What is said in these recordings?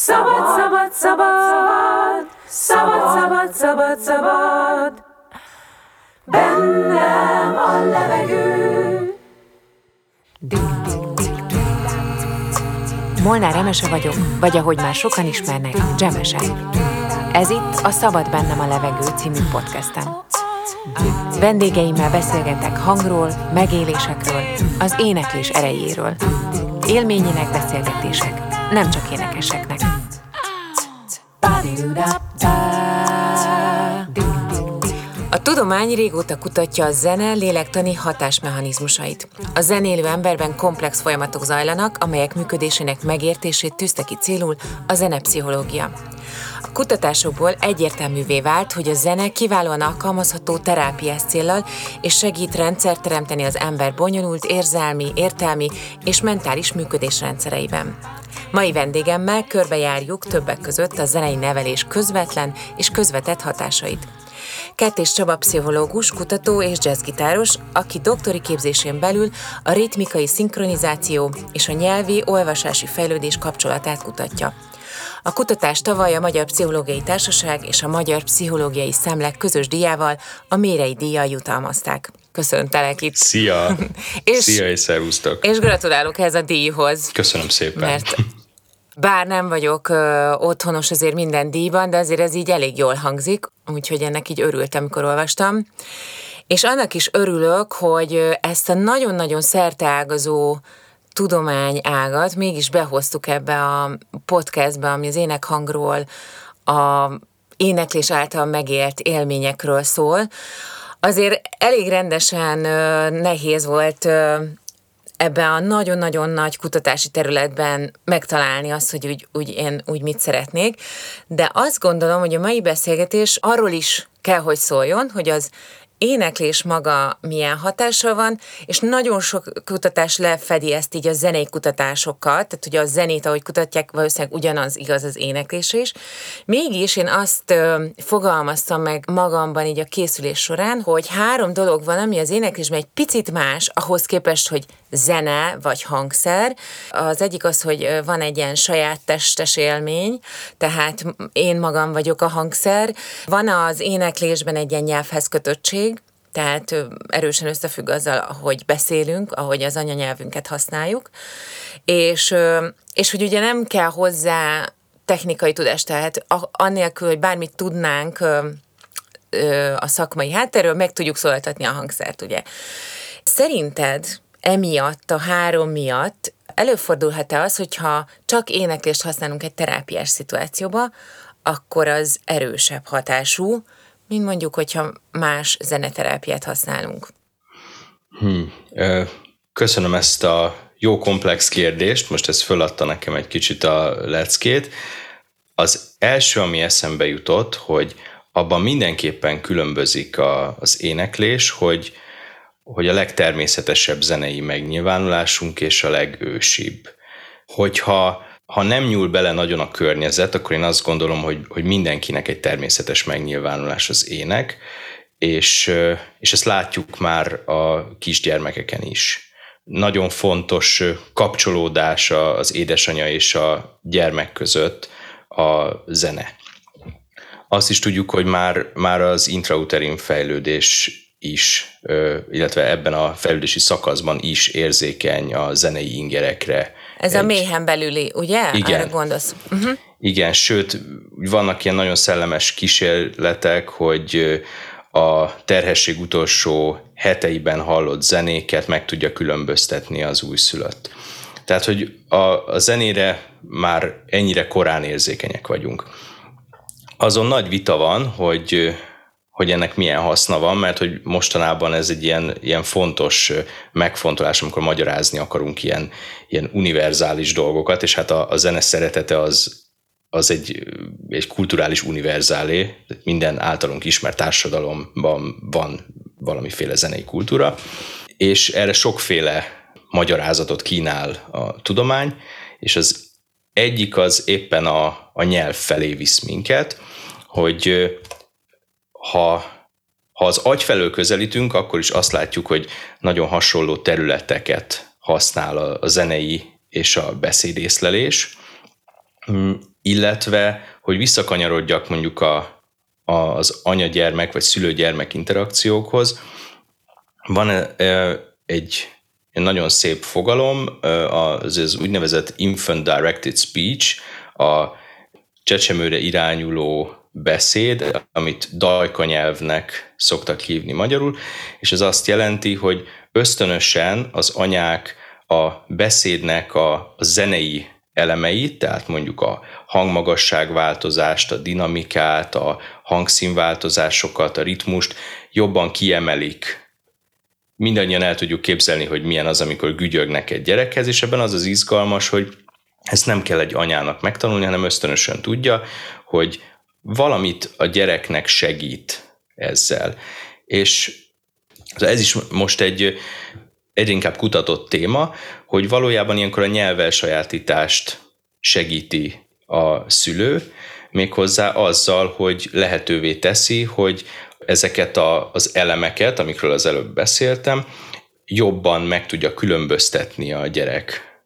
Szabad, szabad, szabad, szabad, szabad, szabad, szabad, bennem a levegő. Molnár Emese vagyok, vagy ahogy már sokan ismernek, Dzsemese. Ez itt a Szabad bennem a levegő című podcastem. Vendégeimmel beszélgetek hangról, megélésekről, az éneklés erejéről. Élményének beszélgetések, nem csak énekeseknek. A tudomány régóta kutatja a zene lélektani hatásmechanizmusait. A zenélő emberben komplex folyamatok zajlanak, amelyek működésének megértését tűzte ki célul a zenepszichológia. A kutatásokból egyértelművé vált, hogy a zene kiválóan alkalmazható terápiás céllal, és segít rendszert teremteni az ember bonyolult érzelmi, értelmi és mentális működésrendszereiben. Mai vendégemmel körbejárjuk többek között a zenei nevelés közvetlen és közvetett hatásait. Kettés Csaba pszichológus, kutató és jazzgitáros, aki doktori képzésén belül a ritmikai szinkronizáció és a nyelvi olvasási fejlődés kapcsolatát kutatja. A kutatás tavaly a Magyar Pszichológiai Társaság és a Magyar Pszichológiai Szemlek közös díjával a Mérei díjjal jutalmazták. Köszöntelek itt. Szia! És- Szia és szervusztok! És gratulálok ehhez a díjhoz. Köszönöm szépen. Mert bár nem vagyok ö, otthonos azért minden díjban, de azért ez így elég jól hangzik, úgyhogy ennek így örültem, amikor olvastam. És annak is örülök, hogy ezt a nagyon-nagyon szerteágazó tudományágat mégis behoztuk ebbe a podcastbe, ami az énekhangról, a éneklés által megélt élményekről szól. Azért elég rendesen ö, nehéz volt ö, ebben a nagyon-nagyon nagy kutatási területben megtalálni azt, hogy úgy, úgy én úgy mit szeretnék, de azt gondolom, hogy a mai beszélgetés arról is kell, hogy szóljon, hogy az éneklés maga milyen hatással van, és nagyon sok kutatás lefedi ezt így a zenei kutatásokkal, tehát ugye a zenét, ahogy kutatják, valószínűleg ugyanaz igaz az éneklésre is. Mégis én azt ö, fogalmaztam meg magamban így a készülés során, hogy három dolog van, ami az éneklésben egy picit más, ahhoz képest, hogy zene vagy hangszer. Az egyik az, hogy van egy ilyen saját testes élmény, tehát én magam vagyok a hangszer. Van az éneklésben egy ilyen nyelvhez kötöttség, tehát erősen összefügg azzal, ahogy beszélünk, ahogy az anyanyelvünket használjuk, és, és hogy ugye nem kell hozzá technikai tudás, tehát annélkül, hogy bármit tudnánk a szakmai hátterről, meg tudjuk szólaltatni a hangszert, ugye. Szerinted emiatt, a három miatt előfordulhat-e az, hogyha csak éneklést használunk egy terápiás szituációba, akkor az erősebb hatású, mint mondjuk, hogyha más zeneterápiát használunk. Ö, Köszönöm ezt a jó komplex kérdést, most ez föladta nekem egy kicsit a leckét. Az első, ami eszembe jutott, hogy abban mindenképpen különbözik a, az éneklés, hogy, hogy a legtermészetesebb zenei megnyilvánulásunk és a legősibb. Hogyha ha nem nyúl bele nagyon a környezet, akkor én azt gondolom, hogy, hogy mindenkinek egy természetes megnyilvánulás az ének, és, és ezt látjuk már a kisgyermekeken is. Nagyon fontos kapcsolódás az édesanyja és a gyermek között a zene. Azt is tudjuk, hogy már, már az intrauterin fejlődés is, illetve ebben a fejlődési szakaszban is érzékeny a zenei ingerekre. Ez a Egy- méhen belüli, ugye? Igen. Arra gondolsz. Uh-huh. igen, sőt, vannak ilyen nagyon szellemes kísérletek, hogy a terhesség utolsó heteiben hallott zenéket meg tudja különböztetni az újszülött. Tehát, hogy a, a zenére már ennyire korán érzékenyek vagyunk. Azon nagy vita van, hogy, hogy ennek milyen haszna van, mert hogy mostanában ez egy ilyen, ilyen fontos megfontolás, amikor magyarázni akarunk ilyen, ilyen univerzális dolgokat, és hát a, a zene szeretete az, az egy, egy kulturális univerzálé, minden általunk ismert társadalomban van valamiféle zenei kultúra, és erre sokféle magyarázatot kínál a tudomány, és az egyik az éppen a, a nyelv felé visz minket, hogy ha, ha az agy felől közelítünk, akkor is azt látjuk, hogy nagyon hasonló területeket használ a, a zenei és a beszédészlelés. Mm, illetve, hogy visszakanyarodjak mondjuk a, a, az anya-gyermek vagy szülő-gyermek interakciókhoz, van egy nagyon szép fogalom, az, az úgynevezett infant directed speech, a csecsemőre irányuló beszéd, amit dajka nyelvnek szoktak hívni magyarul, és ez azt jelenti, hogy ösztönösen az anyák a beszédnek a, zenei elemeit, tehát mondjuk a hangmagasságváltozást, a dinamikát, a hangszínváltozásokat, a ritmust jobban kiemelik. Mindannyian el tudjuk képzelni, hogy milyen az, amikor gügyögnek egy gyerekhez, és ebben az az izgalmas, hogy ezt nem kell egy anyának megtanulni, hanem ösztönösen tudja, hogy valamit a gyereknek segít ezzel. És ez is most egy egyre inkább kutatott téma, hogy valójában ilyenkor a nyelvelsajátítást segíti a szülő, méghozzá azzal, hogy lehetővé teszi, hogy ezeket a, az elemeket, amikről az előbb beszéltem, jobban meg tudja különböztetni a gyerek.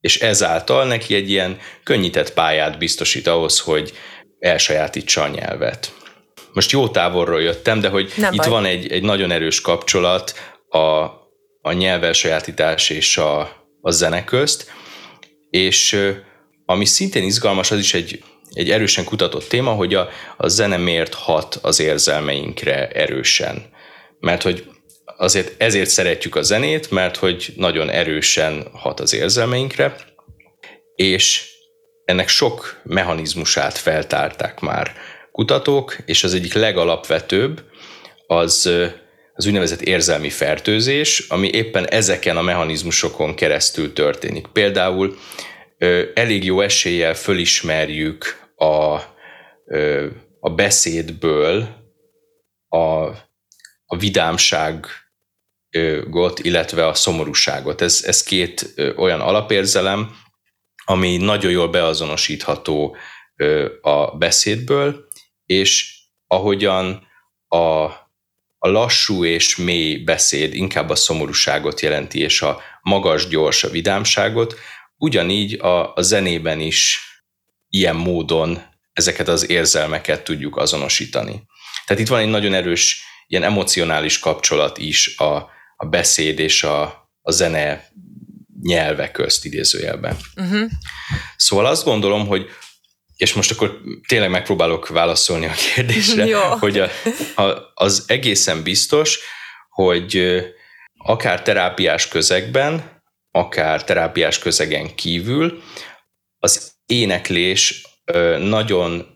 És ezáltal neki egy ilyen könnyített pályát biztosít ahhoz, hogy elsajátítsa a nyelvet. Most jó távolról jöttem, de hogy Nem itt baj. van egy, egy nagyon erős kapcsolat a, a nyelvelsajátítás és a, a zene közt, és ami szintén izgalmas, az is egy, egy erősen kutatott téma, hogy a, a zene miért hat az érzelmeinkre erősen. Mert hogy azért ezért szeretjük a zenét, mert hogy nagyon erősen hat az érzelmeinkre, és ennek sok mechanizmusát feltárták már kutatók, és az egyik legalapvetőbb az az úgynevezett érzelmi fertőzés, ami éppen ezeken a mechanizmusokon keresztül történik. Például elég jó eséllyel fölismerjük a, a beszédből a, a vidámságot, illetve a szomorúságot. Ez, ez két olyan alapérzelem, ami nagyon jól beazonosítható a beszédből, és ahogyan a, a lassú és mély beszéd inkább a szomorúságot jelenti, és a magas, gyors a vidámságot, ugyanígy a, a zenében is ilyen módon ezeket az érzelmeket tudjuk azonosítani. Tehát itt van egy nagyon erős ilyen emocionális kapcsolat is a, a beszéd és a, a zene nyelve közt idézőjelben. Uh-huh. Szóval azt gondolom, hogy és most akkor tényleg megpróbálok válaszolni a kérdésre, hogy a, a, az egészen biztos, hogy akár terápiás közegben, akár terápiás közegen kívül az éneklés nagyon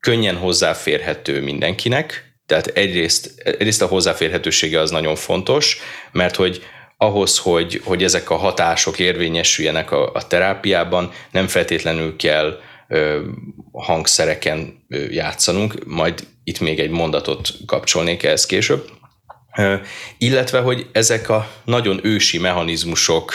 könnyen hozzáférhető mindenkinek, tehát egyrészt, egyrészt a hozzáférhetősége az nagyon fontos, mert hogy ahhoz, hogy, hogy ezek a hatások érvényesüljenek a, a terápiában, nem feltétlenül kell ö, hangszereken ö, játszanunk, majd itt még egy mondatot kapcsolnék ehhez később, ö, illetve, hogy ezek a nagyon ősi mechanizmusok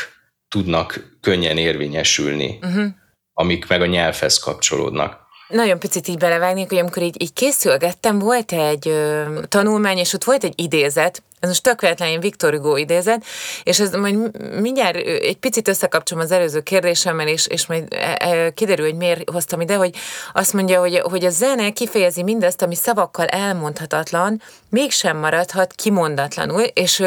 tudnak könnyen érvényesülni, uh-huh. amik meg a nyelvhez kapcsolódnak. Nagyon picit így belevágnék, hogy amikor így, így készülgettem, volt egy ö, tanulmány, és ott volt egy idézet, ez most tökéletlen Viktor Hugo idézet, és ez majd mindjárt egy picit összekapcsolom az előző kérdésemmel, és, és majd e, e, kiderül, hogy miért hoztam ide, hogy azt mondja, hogy, hogy a zene kifejezi mindazt, ami szavakkal elmondhatatlan, mégsem maradhat kimondatlanul, és,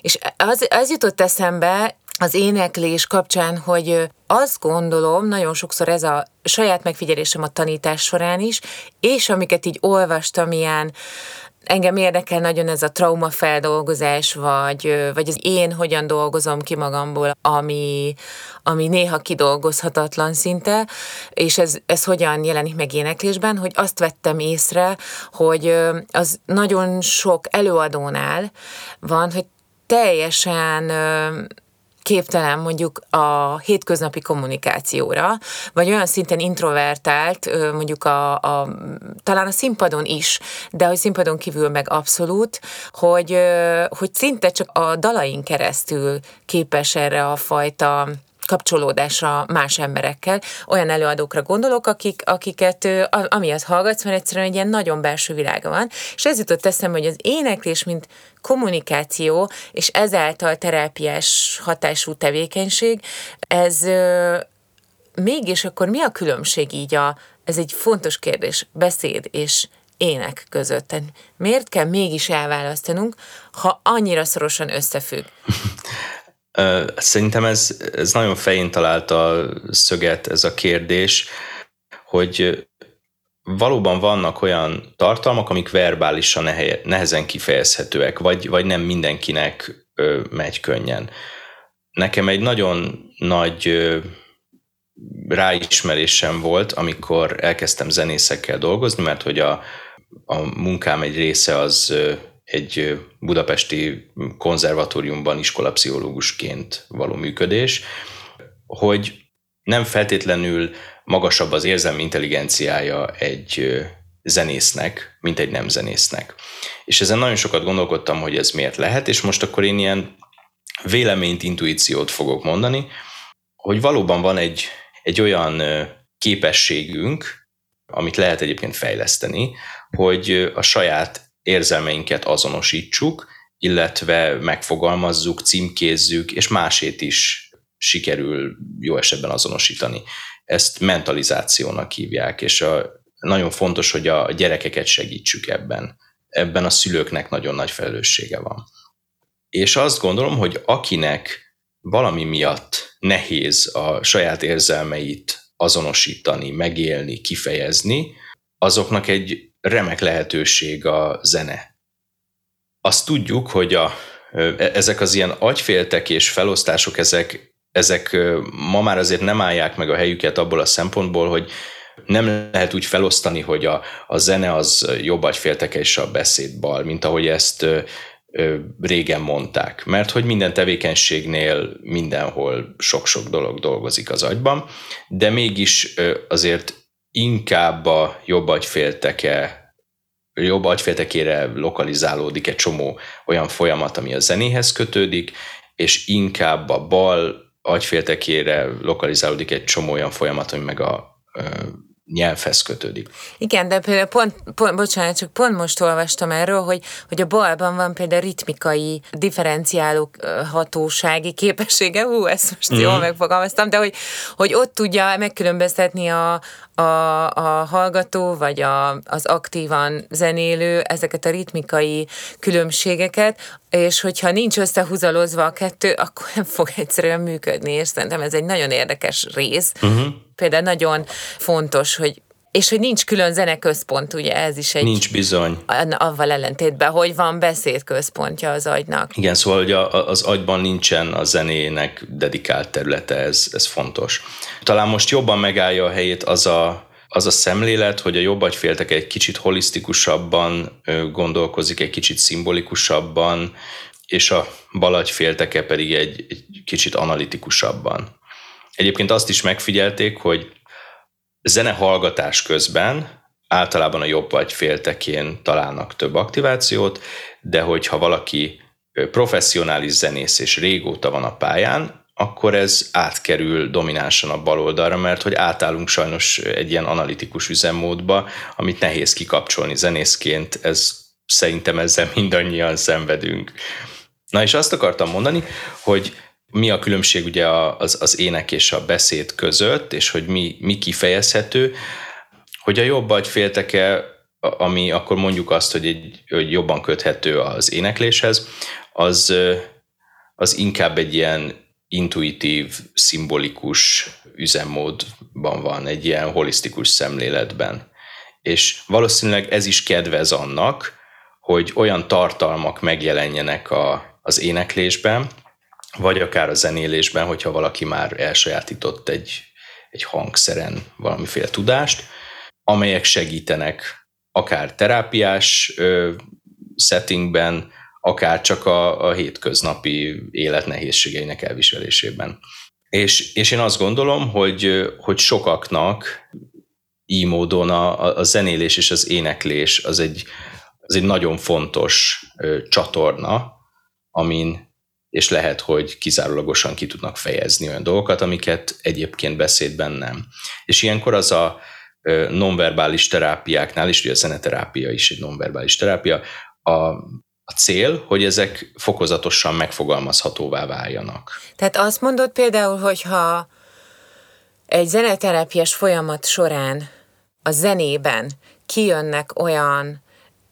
és az, az jutott eszembe, az éneklés kapcsán, hogy azt gondolom, nagyon sokszor ez a saját megfigyelésem a tanítás során is, és amiket így olvastam ilyen engem érdekel nagyon ez a traumafeldolgozás, vagy, vagy az én hogyan dolgozom ki magamból, ami, ami néha kidolgozhatatlan szinte, és ez, ez hogyan jelenik meg éneklésben, hogy azt vettem észre, hogy az nagyon sok előadónál van, hogy teljesen képtelen mondjuk a hétköznapi kommunikációra, vagy olyan szinten introvertált, mondjuk a, a talán a színpadon is, de hogy színpadon kívül meg abszolút, hogy, hogy szinte csak a dalain keresztül képes erre a fajta kapcsolódásra más emberekkel. Olyan előadókra gondolok, akik, akiket amiatt hallgatsz, mert egyszerűen egy ilyen nagyon belső világa van. És ez jutott eszembe, hogy az éneklés, mint kommunikáció, és ezáltal terápiás hatású tevékenység, ez mégis akkor mi a különbség így a, ez egy fontos kérdés, beszéd és ének között. Miért kell mégis elválasztanunk, ha annyira szorosan összefügg? Szerintem ez, ez nagyon fején találta a szöget ez a kérdés, hogy valóban vannak olyan tartalmak, amik verbálisan nehezen kifejezhetőek, vagy, vagy nem mindenkinek megy könnyen. Nekem egy nagyon nagy ráismerésem volt, amikor elkezdtem zenészekkel dolgozni, mert hogy a, a munkám egy része az egy budapesti konzervatóriumban iskolapszichológusként való működés, hogy nem feltétlenül magasabb az érzelmi intelligenciája egy zenésznek, mint egy nem zenésznek. És ezen nagyon sokat gondolkodtam, hogy ez miért lehet, és most akkor én ilyen véleményt, intuíciót fogok mondani, hogy valóban van egy, egy olyan képességünk, amit lehet egyébként fejleszteni, hogy a saját érzelmeinket azonosítsuk, illetve megfogalmazzuk, címkézzük, és másét is sikerül jó esetben azonosítani. Ezt mentalizációnak hívják, és a, nagyon fontos, hogy a gyerekeket segítsük ebben. Ebben a szülőknek nagyon nagy felelőssége van. És azt gondolom, hogy akinek valami miatt nehéz a saját érzelmeit azonosítani, megélni, kifejezni, azoknak egy remek lehetőség a zene. Azt tudjuk, hogy a, ezek az ilyen agyféltek és felosztások, ezek, ezek ma már azért nem állják meg a helyüket abból a szempontból, hogy nem lehet úgy felosztani, hogy a, a zene az jobb agyfélteke és a beszéd bal, mint ahogy ezt régen mondták. Mert hogy minden tevékenységnél mindenhol sok-sok dolog dolgozik az agyban, de mégis azért inkább a jobb agyfélteke jobb agyféltekére lokalizálódik egy csomó olyan folyamat, ami a zenéhez kötődik, és inkább a bal agyféltekére lokalizálódik egy csomó olyan folyamat, ami meg a nyelvhez kötődik. Igen, de például pont, pont, bocsánat, csak pont most olvastam erről, hogy, hogy a balban van például ritmikai differenciáló hatósági képessége, hú, ezt most mm. jól mhm. megfogalmaztam, de hogy, hogy ott tudja megkülönböztetni a, a, a hallgató, vagy a, az aktívan zenélő ezeket a ritmikai különbségeket, és hogyha nincs összehúzalozva a kettő, akkor nem fog egyszerűen működni, és szerintem ez egy nagyon érdekes rész. Uh-huh. Például nagyon fontos, hogy és hogy nincs külön zeneközpont, ugye ez is egy... Nincs bizony. Avval ellentétben, hogy van beszédközpontja az agynak. Igen, szóval hogy a, az agyban nincsen a zenének dedikált területe, ez, ez fontos. Talán most jobban megállja a helyét az a, az a szemlélet, hogy a jobb agyféltek egy kicsit holisztikusabban gondolkozik, egy kicsit szimbolikusabban, és a bal agyfélteke pedig egy, egy kicsit analitikusabban. Egyébként azt is megfigyelték, hogy zenehallgatás közben általában a jobb vagy féltekén találnak több aktivációt, de hogyha valaki professzionális zenész és régóta van a pályán, akkor ez átkerül dominánsan a bal oldalra, mert hogy átállunk sajnos egy ilyen analitikus üzemmódba, amit nehéz kikapcsolni zenészként, ez szerintem ezzel mindannyian szenvedünk. Na és azt akartam mondani, hogy mi a különbség ugye az, az ének és a beszéd között, és hogy mi, mi kifejezhető, hogy a jobb agyfélteke, ami akkor mondjuk azt, hogy, egy, hogy jobban köthető az énekléshez, az, az inkább egy ilyen intuitív, szimbolikus üzemmódban van, egy ilyen holisztikus szemléletben. És valószínűleg ez is kedvez annak, hogy olyan tartalmak megjelenjenek a, az éneklésben, vagy akár a zenélésben, hogyha valaki már elsajátított egy, egy hangszeren valamiféle tudást, amelyek segítenek akár terápiás ö, settingben, akár csak a, a hétköznapi élet nehézségeinek elviselésében. És, és én azt gondolom, hogy, hogy sokaknak így módon a, a zenélés és az éneklés az egy, az egy nagyon fontos ö, csatorna, amin és lehet, hogy kizárólagosan ki tudnak fejezni olyan dolgokat, amiket egyébként beszédben nem. És ilyenkor az a nonverbális terápiáknál, és ugye a zeneterápia is egy nonverbális terápia, a, a cél, hogy ezek fokozatosan megfogalmazhatóvá váljanak. Tehát azt mondod például, hogy ha egy zeneterápiás folyamat során a zenében kijönnek olyan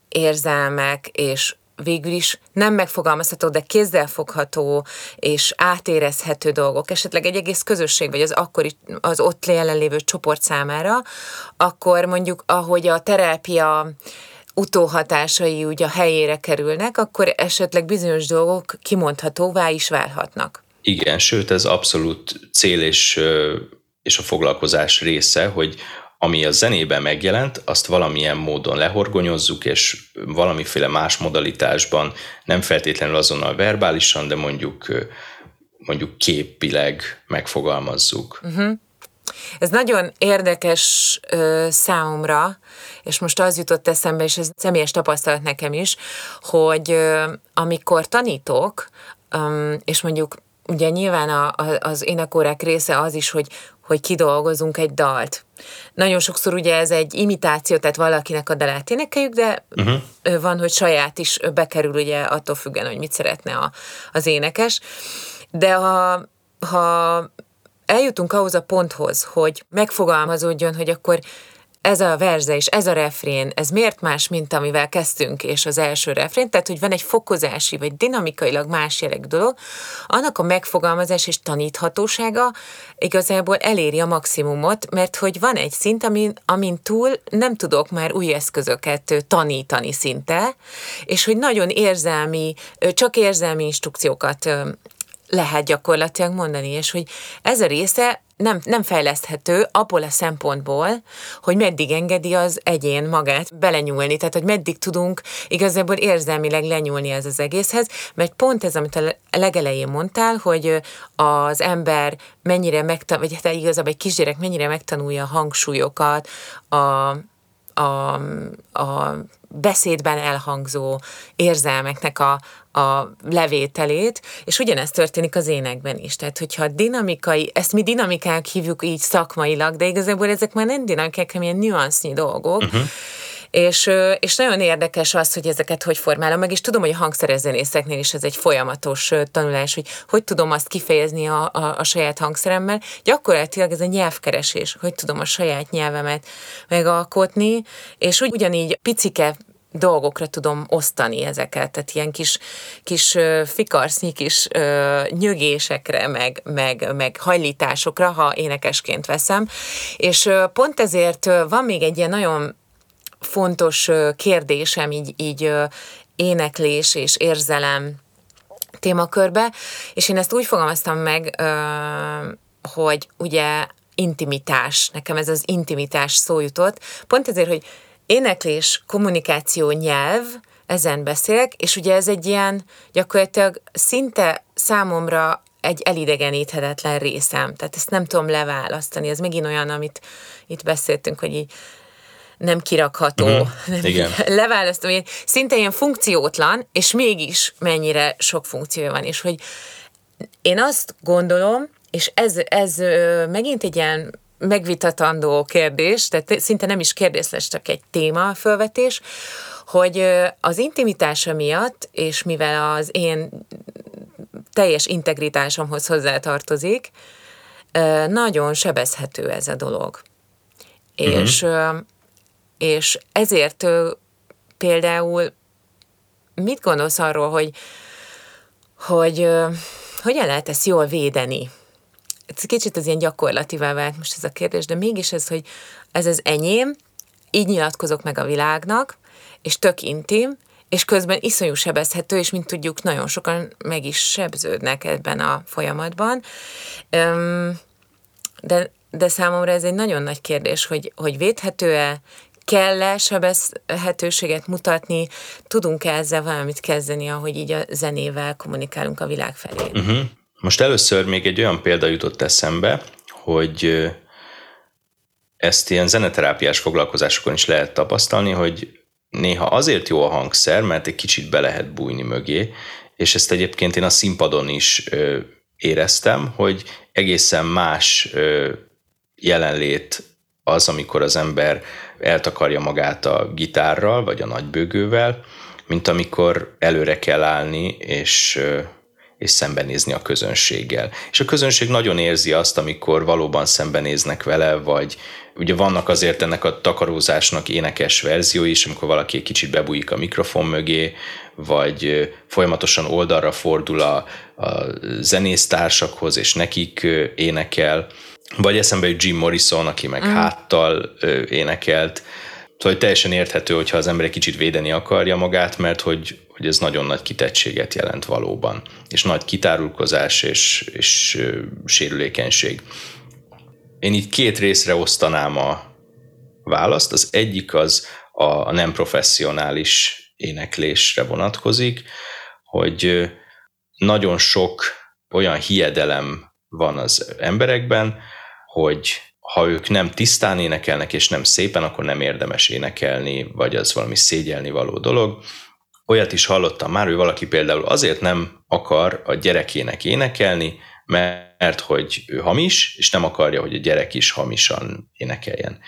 érzelmek és végül is nem megfogalmazható, de kézzelfogható és átérezhető dolgok, esetleg egy egész közösség, vagy az akkori, az ott jelenlévő csoport számára, akkor mondjuk, ahogy a terápia utóhatásai úgy a helyére kerülnek, akkor esetleg bizonyos dolgok kimondhatóvá is válhatnak. Igen, sőt ez abszolút cél és, és a foglalkozás része, hogy ami a zenében megjelent, azt valamilyen módon lehorgonyozzuk, és valamiféle más modalitásban, nem feltétlenül azonnal verbálisan, de mondjuk mondjuk képileg megfogalmazzuk. Uh-huh. Ez nagyon érdekes ö, számomra, és most az jutott eszembe, és ez személyes tapasztalat nekem is, hogy ö, amikor tanítok, ö, és mondjuk ugye nyilván a, a, az énekórák része az is, hogy, hogy kidolgozunk egy dalt. Nagyon sokszor ugye ez egy imitáció, tehát valakinek a dalát énekeljük, de uh-huh. van, hogy saját is bekerül ugye attól függően, hogy mit szeretne a, az énekes. De ha, ha eljutunk ahhoz a ponthoz, hogy megfogalmazódjon, hogy akkor ez a verze és ez a refrén, ez miért más, mint amivel kezdtünk, és az első refrén, tehát hogy van egy fokozási, vagy dinamikailag más jellegű dolog, annak a megfogalmazás és taníthatósága igazából eléri a maximumot, mert hogy van egy szint, amin, amin túl nem tudok már új eszközöket tanítani szinte, és hogy nagyon érzelmi, csak érzelmi instrukciókat lehet gyakorlatilag mondani, és hogy ez a része nem, nem fejleszthető abból a szempontból, hogy meddig engedi az egyén magát belenyúlni, tehát hogy meddig tudunk igazából érzelmileg lenyúlni ez az egészhez, mert pont ez, amit a legelején mondtál, hogy az ember mennyire megtanul, vagy hát igazából egy kisgyerek mennyire megtanulja a hangsúlyokat, a, a, a beszédben elhangzó érzelmeknek a, a levételét, és ugyanezt történik az énekben is. Tehát, hogyha dinamikai, ezt mi dinamikák hívjuk így szakmailag, de igazából ezek már nem dinamikák, hanem ilyen nüansznyi dolgok, uh-huh. És, és nagyon érdekes az, hogy ezeket hogy formálom meg, és tudom, hogy a hangszerezenészeknél is ez egy folyamatos tanulás, hogy hogy tudom azt kifejezni a, a, a saját hangszeremmel. Gyakorlatilag ez a nyelvkeresés, hogy tudom a saját nyelvemet megalkotni, és úgy, ugyanígy picike dolgokra tudom osztani ezeket, tehát ilyen kis, kis fikarsznyi kis nyögésekre, meg, meg, meg hajlításokra, ha énekesként veszem. És pont ezért van még egy ilyen nagyon fontos kérdésem így, így éneklés és érzelem témakörbe, és én ezt úgy fogalmaztam meg, hogy ugye intimitás, nekem ez az intimitás szó jutott, pont ezért, hogy éneklés, kommunikáció, nyelv, ezen beszélek, és ugye ez egy ilyen gyakorlatilag szinte számomra egy elidegeníthetetlen részem, tehát ezt nem tudom leválasztani, ez megint olyan, amit itt beszéltünk, hogy így nem kirakható, uh-huh. nem Igen. leválasztom, hogy szinte ilyen funkciótlan, és mégis mennyire sok funkciója van, és hogy én azt gondolom, és ez, ez megint egy ilyen megvitatandó kérdés, tehát szinte nem is kérdés lesz, csak egy téma felvetés, hogy az intimitása miatt, és mivel az én teljes integritásomhoz hozzátartozik, nagyon sebezhető ez a dolog. Uh-huh. És, és ezért például mit gondolsz arról, hogy, hogy hogyan lehet ezt jól védeni? ez kicsit az ilyen gyakorlativá vált most ez a kérdés, de mégis ez, hogy ez az enyém, így nyilatkozok meg a világnak, és tök intim, és közben iszonyú sebezhető, és mint tudjuk, nagyon sokan meg is sebződnek ebben a folyamatban. De, de számomra ez egy nagyon nagy kérdés, hogy, hogy védhető-e, kell-e sebezhetőséget mutatni, tudunk-e ezzel valamit kezdeni, ahogy így a zenével kommunikálunk a világ felé. Uh-huh. Most először még egy olyan példa jutott eszembe, hogy ezt ilyen zeneterápiás foglalkozásokon is lehet tapasztalni, hogy néha azért jó a hangszer, mert egy kicsit be lehet bújni mögé, és ezt egyébként én a színpadon is éreztem, hogy egészen más jelenlét az, amikor az ember eltakarja magát a gitárral, vagy a nagybőgővel, mint amikor előre kell állni, és és szembenézni a közönséggel. És a közönség nagyon érzi azt, amikor valóban szembenéznek vele, vagy ugye vannak azért ennek a takarózásnak énekes verzió is, amikor valaki egy kicsit bebújik a mikrofon mögé, vagy folyamatosan oldalra fordul a, a zenésztársakhoz, és nekik énekel, vagy eszembe jut Jim Morrison, aki meg mm. háttal énekelt, Szóval teljesen érthető, hogyha az ember egy kicsit védeni akarja magát, mert hogy, hogy ez nagyon nagy kitettséget jelent valóban, és nagy kitárulkozás és, és sérülékenység. Én itt két részre osztanám a választ. Az egyik az a nem professzionális éneklésre vonatkozik, hogy nagyon sok olyan hiedelem van az emberekben, hogy ha ők nem tisztán énekelnek és nem szépen, akkor nem érdemes énekelni, vagy az valami szégyelni való dolog. Olyat is hallottam már, hogy valaki például azért nem akar a gyerekének énekelni, mert hogy ő hamis, és nem akarja, hogy a gyerek is hamisan énekeljen.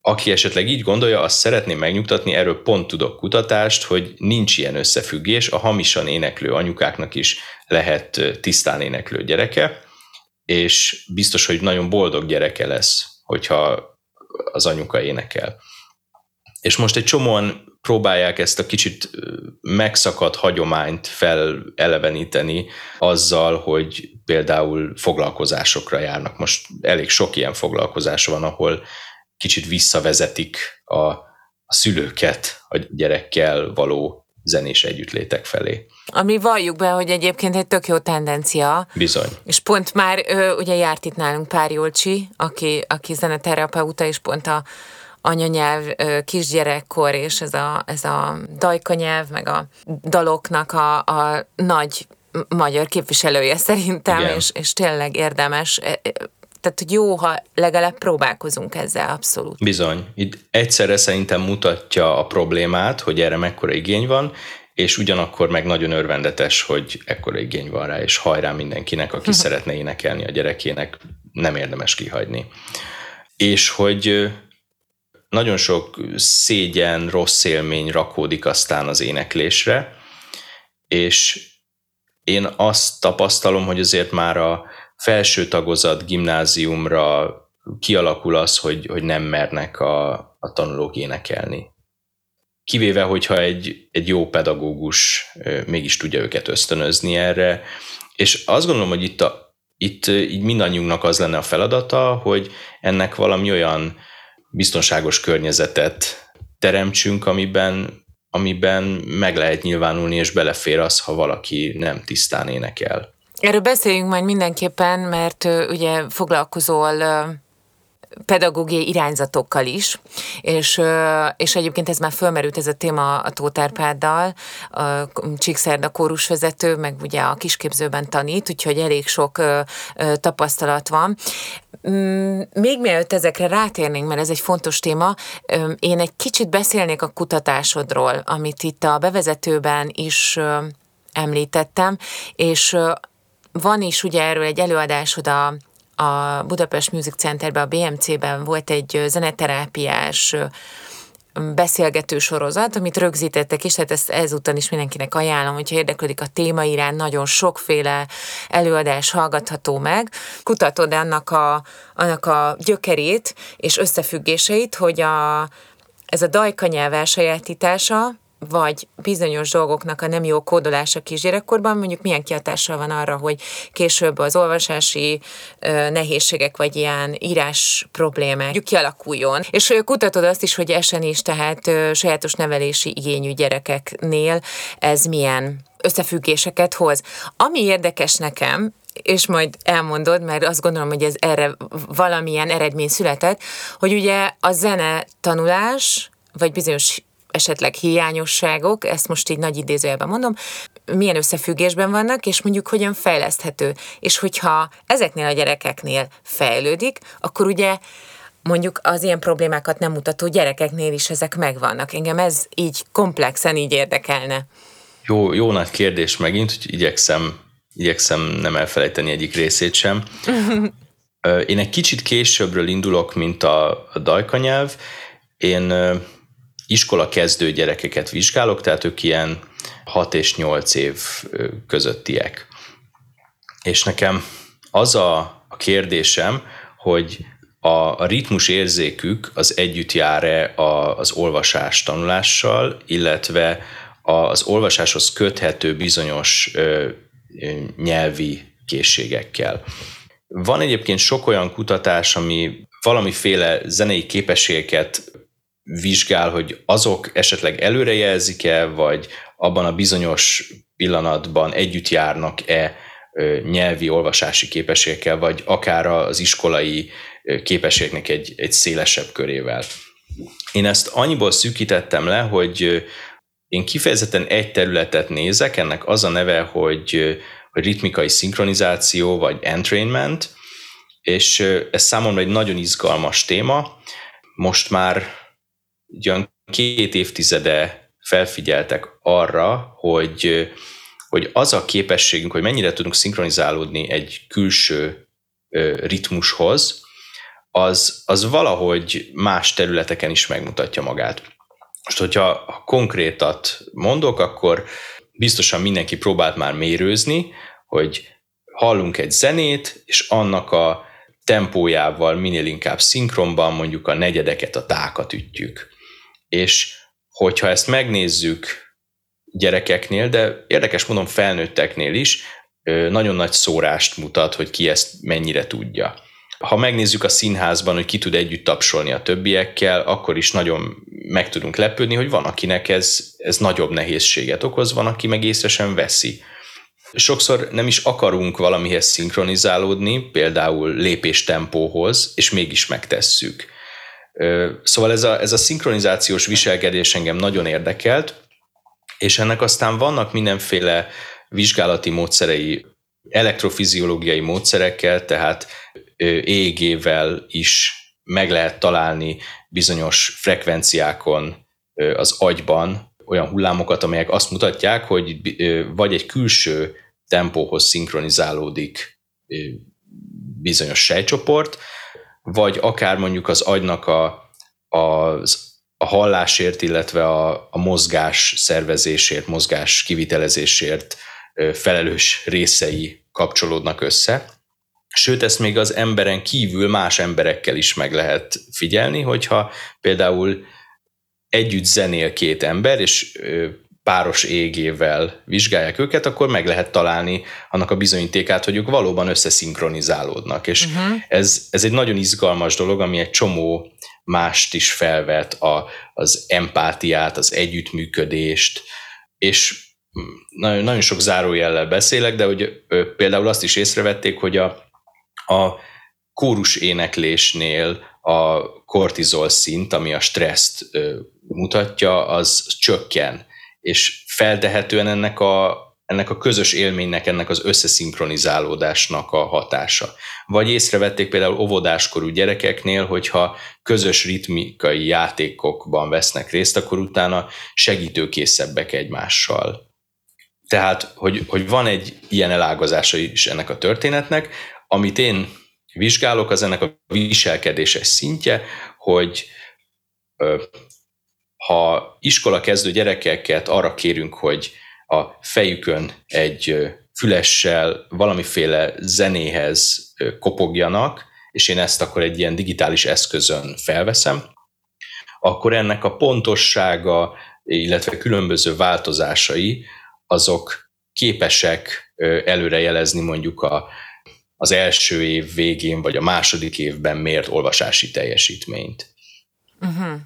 Aki esetleg így gondolja, azt szeretném megnyugtatni, erről pont tudok kutatást, hogy nincs ilyen összefüggés, a hamisan éneklő anyukáknak is lehet tisztán éneklő gyereke, és biztos, hogy nagyon boldog gyereke lesz, hogyha az anyuka énekel. És most egy csomóan próbálják ezt a kicsit megszakadt hagyományt feleleveníteni azzal, hogy például foglalkozásokra járnak. Most elég sok ilyen foglalkozás van, ahol kicsit visszavezetik a, a szülőket a gyerekkel való zenés együttlétek felé. Ami valljuk be, hogy egyébként egy tök jó tendencia. Bizony. És pont már ö, ugye járt itt nálunk Pár Jolcsi, aki, aki zeneterapeuta, és pont a anyanyelv, kisgyerekkor, és ez a, ez a dajkanyelv, meg a daloknak a, a nagy magyar képviselője szerintem, és, és tényleg érdemes tehát hogy jó, ha legalább próbálkozunk ezzel, abszolút. Bizony. Itt egyszerre szerintem mutatja a problémát, hogy erre mekkora igény van, és ugyanakkor meg nagyon örvendetes, hogy ekkora igény van rá, és hajrá mindenkinek, aki szeretne énekelni a gyerekének, nem érdemes kihagyni. És hogy nagyon sok szégyen, rossz élmény rakódik aztán az éneklésre, és én azt tapasztalom, hogy azért már a felső tagozat gimnáziumra kialakul az, hogy, hogy nem mernek a, a tanulók énekelni. Kivéve, hogyha egy, egy jó pedagógus mégis tudja őket ösztönözni erre. És azt gondolom, hogy itt, a, itt így mindannyiunknak az lenne a feladata, hogy ennek valami olyan biztonságos környezetet teremtsünk, amiben, amiben meg lehet nyilvánulni, és belefér az, ha valaki nem tisztán énekel. Erről beszéljünk majd mindenképpen, mert ugye foglalkozol pedagógiai irányzatokkal is, és, és egyébként ez már fölmerült ez a téma a Tótárpáddal, a Csíkszerda kórusvezető, meg ugye a kisképzőben tanít, úgyhogy elég sok tapasztalat van. Mm, még mielőtt ezekre rátérnénk, mert ez egy fontos téma, én egy kicsit beszélnék a kutatásodról, amit itt a bevezetőben is említettem, és van is ugye erről egy előadásod a, a Budapest Music Centerben, a BMC-ben volt egy zeneterápiás beszélgető sorozat, amit rögzítettek is, tehát ezt ezúttal is mindenkinek ajánlom, hogyha érdeklődik a téma iránt, nagyon sokféle előadás hallgatható meg. Kutatod annak a, annak a gyökerét és összefüggéseit, hogy a, ez a dajka nyelv elsajátítása, vagy bizonyos dolgoknak a nem jó kódolása kisgyerekkorban, mondjuk milyen kihatással van arra, hogy később az olvasási nehézségek, vagy ilyen írás problémák kialakuljon. És kutatod azt is, hogy esen is, tehát ö, sajátos nevelési igényű gyerekeknél ez milyen összefüggéseket hoz. Ami érdekes nekem, és majd elmondod, mert azt gondolom, hogy ez erre valamilyen eredmény született, hogy ugye a zene tanulás, vagy bizonyos esetleg hiányosságok, ezt most így nagy idézőjelben mondom, milyen összefüggésben vannak, és mondjuk hogyan fejleszthető. És hogyha ezeknél a gyerekeknél fejlődik, akkor ugye mondjuk az ilyen problémákat nem mutató gyerekeknél is ezek megvannak. Engem ez így komplexen így érdekelne. Jó, jó nagy kérdés megint, hogy igyekszem, igyekszem nem elfelejteni egyik részét sem. Én egy kicsit későbbről indulok, mint a, a dajkanyelv. Én iskola kezdő gyerekeket vizsgálok, tehát ők ilyen 6 és 8 év közöttiek. És nekem az a, a kérdésem, hogy a, a ritmus érzékük az együtt jár-e az olvasás tanulással, illetve az olvasáshoz köthető bizonyos ö, nyelvi készségekkel. Van egyébként sok olyan kutatás, ami valamiféle zenei képességeket vizsgál, hogy azok esetleg előrejelzik-e, vagy abban a bizonyos pillanatban együtt járnak-e nyelvi olvasási képességekkel, vagy akár az iskolai képességnek egy, egy szélesebb körével. Én ezt annyiból szűkítettem le, hogy én kifejezetten egy területet nézek, ennek az a neve, hogy, hogy ritmikai szinkronizáció, vagy entrainment, és ez számomra egy nagyon izgalmas téma. Most már ugyan két évtizede felfigyeltek arra, hogy, hogy az a képességünk, hogy mennyire tudunk szinkronizálódni egy külső ritmushoz, az, az valahogy más területeken is megmutatja magát. Most, hogyha konkrétat mondok, akkor biztosan mindenki próbált már mérőzni, hogy hallunk egy zenét, és annak a tempójával minél inkább szinkronban mondjuk a negyedeket, a tákat ütjük. És hogyha ezt megnézzük gyerekeknél, de érdekes mondom felnőtteknél is, nagyon nagy szórást mutat, hogy ki ezt mennyire tudja. Ha megnézzük a színházban, hogy ki tud együtt tapsolni a többiekkel, akkor is nagyon meg tudunk lepődni, hogy van, akinek ez, ez nagyobb nehézséget okoz, van, aki meg észre sem veszi. Sokszor nem is akarunk valamihez szinkronizálódni, például lépéstempóhoz, és mégis megtesszük. Szóval ez a, ez a szinkronizációs viselkedés engem nagyon érdekelt, és ennek aztán vannak mindenféle vizsgálati módszerei, elektrofiziológiai módszerekkel, tehát EEG-vel is meg lehet találni bizonyos frekvenciákon az agyban olyan hullámokat, amelyek azt mutatják, hogy vagy egy külső tempóhoz szinkronizálódik bizonyos sejtcsoport, vagy akár mondjuk az agynak a, a, a hallásért, illetve a, a mozgás szervezésért, mozgás kivitelezésért felelős részei kapcsolódnak össze. Sőt, ezt még az emberen kívül más emberekkel is meg lehet figyelni, hogyha például együtt zenél két ember, és páros égével vizsgálják őket, akkor meg lehet találni annak a bizonyítékát, hogy ők valóban összeszinkronizálódnak. És uh-huh. ez, ez egy nagyon izgalmas dolog, ami egy csomó mást is felvet, a, az empátiát, az együttműködést, és nagyon, nagyon sok zárójellel beszélek, de hogy például azt is észrevették, hogy a, a kórus éneklésnél a kortizol szint, ami a stresszt mutatja, az csökken és feltehetően ennek a, ennek a közös élménynek, ennek az összeszinkronizálódásnak a hatása. Vagy észrevették például óvodáskorú gyerekeknél, hogyha közös ritmikai játékokban vesznek részt, akkor utána segítőkészebbek egymással. Tehát, hogy, hogy van egy ilyen elágazása is ennek a történetnek, amit én vizsgálok, az ennek a viselkedéses szintje, hogy ha iskola kezdő gyerekeket arra kérünk, hogy a fejükön egy fülessel valamiféle zenéhez kopogjanak, és én ezt akkor egy ilyen digitális eszközön felveszem, akkor ennek a pontossága, illetve különböző változásai, azok képesek előrejelezni mondjuk a, az első év végén, vagy a második évben mért olvasási teljesítményt. Uh-huh.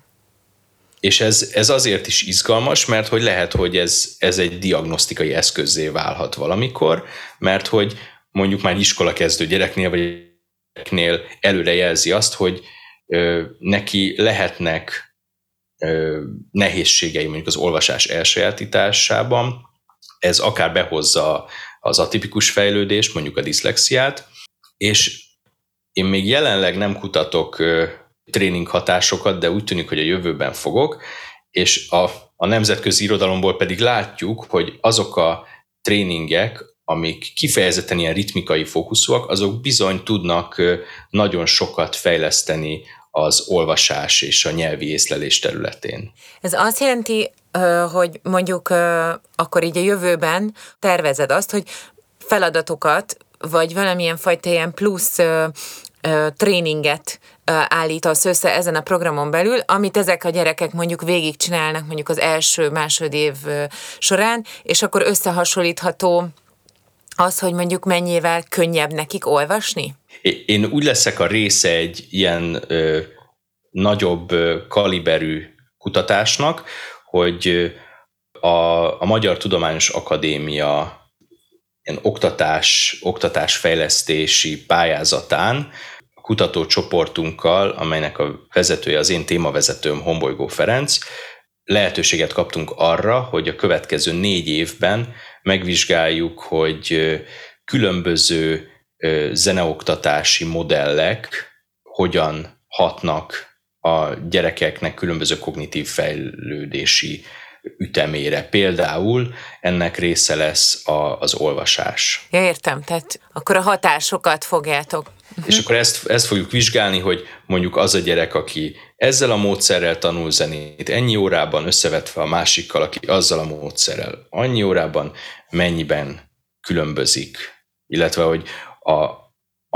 És ez, ez azért is izgalmas, mert hogy lehet, hogy ez, ez egy diagnosztikai eszközzé válhat valamikor, mert hogy mondjuk már iskola kezdő gyereknél vagy gyereknél előre jelzi azt, hogy ö, neki lehetnek ö, nehézségei mondjuk az olvasás elsajátításában, ez akár behozza az atipikus fejlődést, mondjuk a diszlexiát, és én még jelenleg nem kutatok tréning hatásokat, de úgy tűnik, hogy a jövőben fogok, és a, a nemzetközi irodalomból pedig látjuk, hogy azok a tréningek, amik kifejezetten ilyen ritmikai fókuszúak, azok bizony tudnak nagyon sokat fejleszteni az olvasás és a nyelvi észlelés területén. Ez azt jelenti, hogy mondjuk akkor így a jövőben tervezed azt, hogy feladatokat vagy valamilyen fajta ilyen plusz tréninget állítasz össze ezen a programon belül, amit ezek a gyerekek mondjuk végigcsinálnak mondjuk az első, másodév ö, során, és akkor összehasonlítható az, hogy mondjuk mennyivel könnyebb nekik olvasni? Én úgy leszek a része egy ilyen ö, nagyobb kaliberű kutatásnak, hogy a, a Magyar Tudományos Akadémia ilyen oktatás, oktatásfejlesztési pályázatán kutatócsoportunkkal, amelynek a vezetője az én témavezetőm Hombolygó Ferenc, lehetőséget kaptunk arra, hogy a következő négy évben megvizsgáljuk, hogy különböző zeneoktatási modellek hogyan hatnak a gyerekeknek különböző kognitív fejlődési ütemére. Például ennek része lesz a, az olvasás. Ja, értem, tehát akkor a hatásokat fogjátok. Uh-huh. És akkor ezt, ezt fogjuk vizsgálni, hogy mondjuk az a gyerek, aki ezzel a módszerrel tanul zenét ennyi órában összevetve a másikkal, aki azzal a módszerrel annyi órában mennyiben különbözik, illetve hogy a,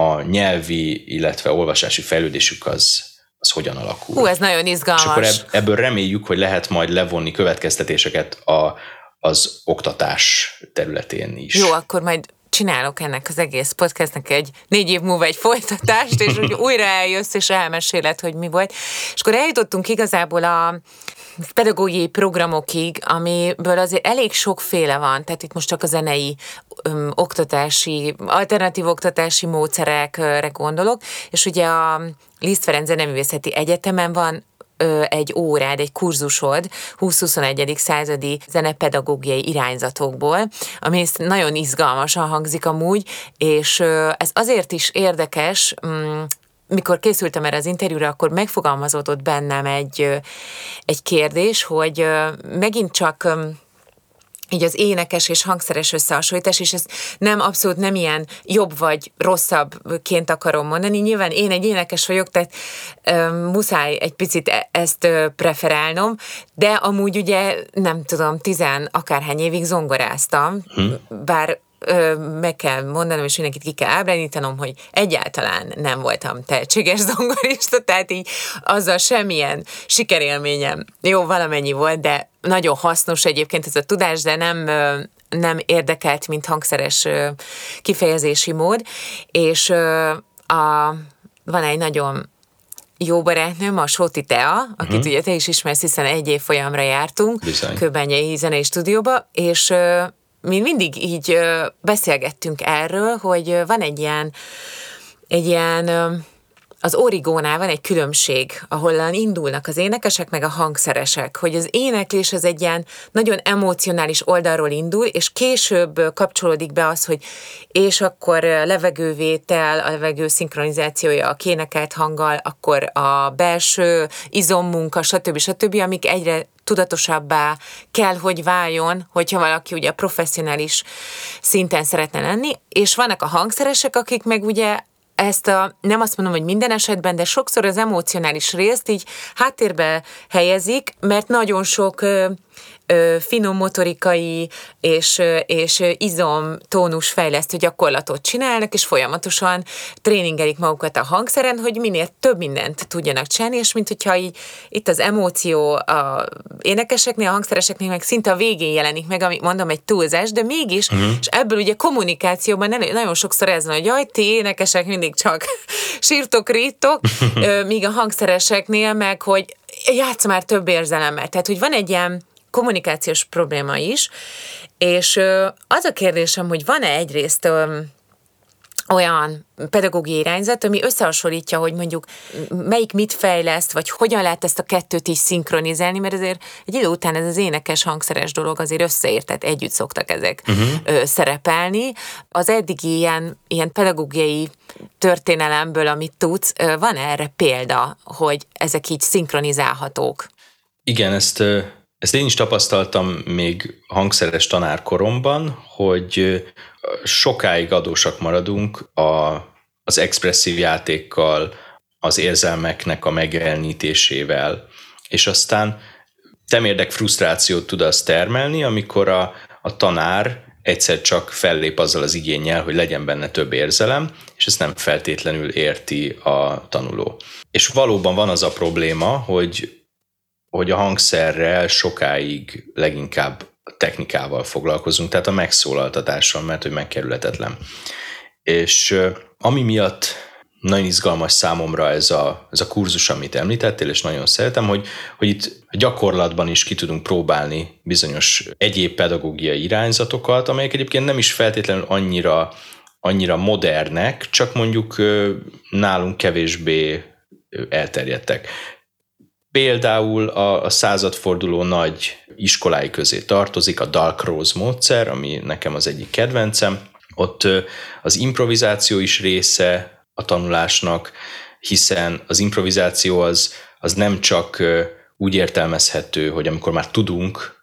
a nyelvi, illetve olvasási fejlődésük az, az hogyan alakul. Hú, ez nagyon izgalmas. És akkor ebből reméljük, hogy lehet majd levonni következtetéseket a, az oktatás területén is. Jó, akkor majd csinálok ennek az egész podcastnek egy négy év múlva egy folytatást, és hogy újra eljössz, és elmeséled, hogy mi volt. És akkor eljutottunk igazából a pedagógiai programokig, amiből azért elég sokféle van, tehát itt most csak a zenei öm, oktatási, alternatív oktatási módszerekre gondolok, és ugye a Liszt Ferenc Zeneművészeti Egyetemen van egy órád, egy kurzusod 20-21. századi zenepedagógiai irányzatokból, ami nagyon izgalmasan hangzik amúgy, és ez azért is érdekes, mm, mikor készültem erre az interjúra, akkor megfogalmazódott bennem egy, egy kérdés, hogy megint csak így az énekes és hangszeres összehasonlítás, és ez nem abszolút nem ilyen jobb vagy rosszabbként akarom mondani. Nyilván én egy énekes vagyok, tehát ö, muszáj egy picit e- ezt ö, preferálnom, de amúgy ugye nem tudom, tizen akárhány évig zongoráztam, hmm. bár ö, meg kell mondanom, és mindenkit ki kell ábrándítanom, hogy egyáltalán nem voltam tehetséges zongorista, tehát így azzal semmilyen sikerélményem, jó, valamennyi volt, de nagyon hasznos egyébként ez a tudás, de nem nem érdekelt, mint hangszeres kifejezési mód, és a, van egy nagyon jó barátnőm, a Sóti Tea, akit uh-huh. ugye te is ismersz, hiszen egy év folyamra jártunk Kőbenyei zenei stúdióba, és mi mindig így beszélgettünk erről, hogy van egy ilyen, egy ilyen az origónál van egy különbség, ahol indulnak az énekesek, meg a hangszeresek, hogy az éneklés az egy ilyen nagyon emocionális oldalról indul, és később kapcsolódik be az, hogy és akkor levegővétel, a levegő szinkronizációja a kénekelt hanggal, akkor a belső izommunka, stb. stb., amik egyre tudatosabbá kell, hogy váljon, hogyha valaki ugye professzionális szinten szeretne lenni, és vannak a hangszeresek, akik meg ugye ezt a, nem azt mondom, hogy minden esetben, de sokszor az emocionális részt így háttérbe helyezik, mert nagyon sok finom motorikai és, és izom tónus fejlesztő gyakorlatot csinálnak, és folyamatosan tréningelik magukat a hangszeren, hogy minél több mindent tudjanak csinálni, és mint hogyha így, itt az emóció a énekeseknél, a hangszereseknél meg szinte a végén jelenik meg, amit mondom, egy túlzás, de mégis, uh-huh. és ebből ugye kommunikációban nagyon sokszor ez van, hogy jaj, ti énekesek mindig csak sírtok, rítok, míg a hangszereseknél meg, hogy játsz már több érzelemmel. Tehát, hogy van egy ilyen kommunikációs probléma is, és az a kérdésem, hogy van-e egyrészt olyan pedagógiai irányzat, ami összehasonlítja, hogy mondjuk melyik mit fejleszt, vagy hogyan lehet ezt a kettőt is szinkronizálni, mert azért egy idő után ez az énekes hangszeres dolog azért összeért, tehát együtt szoktak ezek uh-huh. szerepelni. Az eddigi ilyen, ilyen pedagógiai történelemből, amit tudsz, van erre példa, hogy ezek így szinkronizálhatók? Igen, ezt ezt én is tapasztaltam még hangszeres tanárkoromban, hogy sokáig adósak maradunk a, az expresszív játékkal, az érzelmeknek a megjelenítésével, és aztán temérdek frusztrációt tud az termelni, amikor a, a tanár egyszer csak fellép azzal az igényel, hogy legyen benne több érzelem, és ezt nem feltétlenül érti a tanuló. És valóban van az a probléma, hogy, hogy a hangszerrel sokáig leginkább technikával foglalkozunk, tehát a megszólaltatással, mert hogy megkerülhetetlen. És ami miatt nagyon izgalmas számomra ez a, ez a kurzus, amit említettél, és nagyon szeretem, hogy, hogy itt gyakorlatban is ki tudunk próbálni bizonyos egyéb pedagógiai irányzatokat, amelyek egyébként nem is feltétlenül annyira, annyira modernek, csak mondjuk nálunk kevésbé elterjedtek. Például a, a századforduló nagy iskolái közé tartozik a Dark Rose módszer, ami nekem az egyik kedvencem. Ott az improvizáció is része a tanulásnak, hiszen az improvizáció az, az nem csak úgy értelmezhető, hogy amikor már tudunk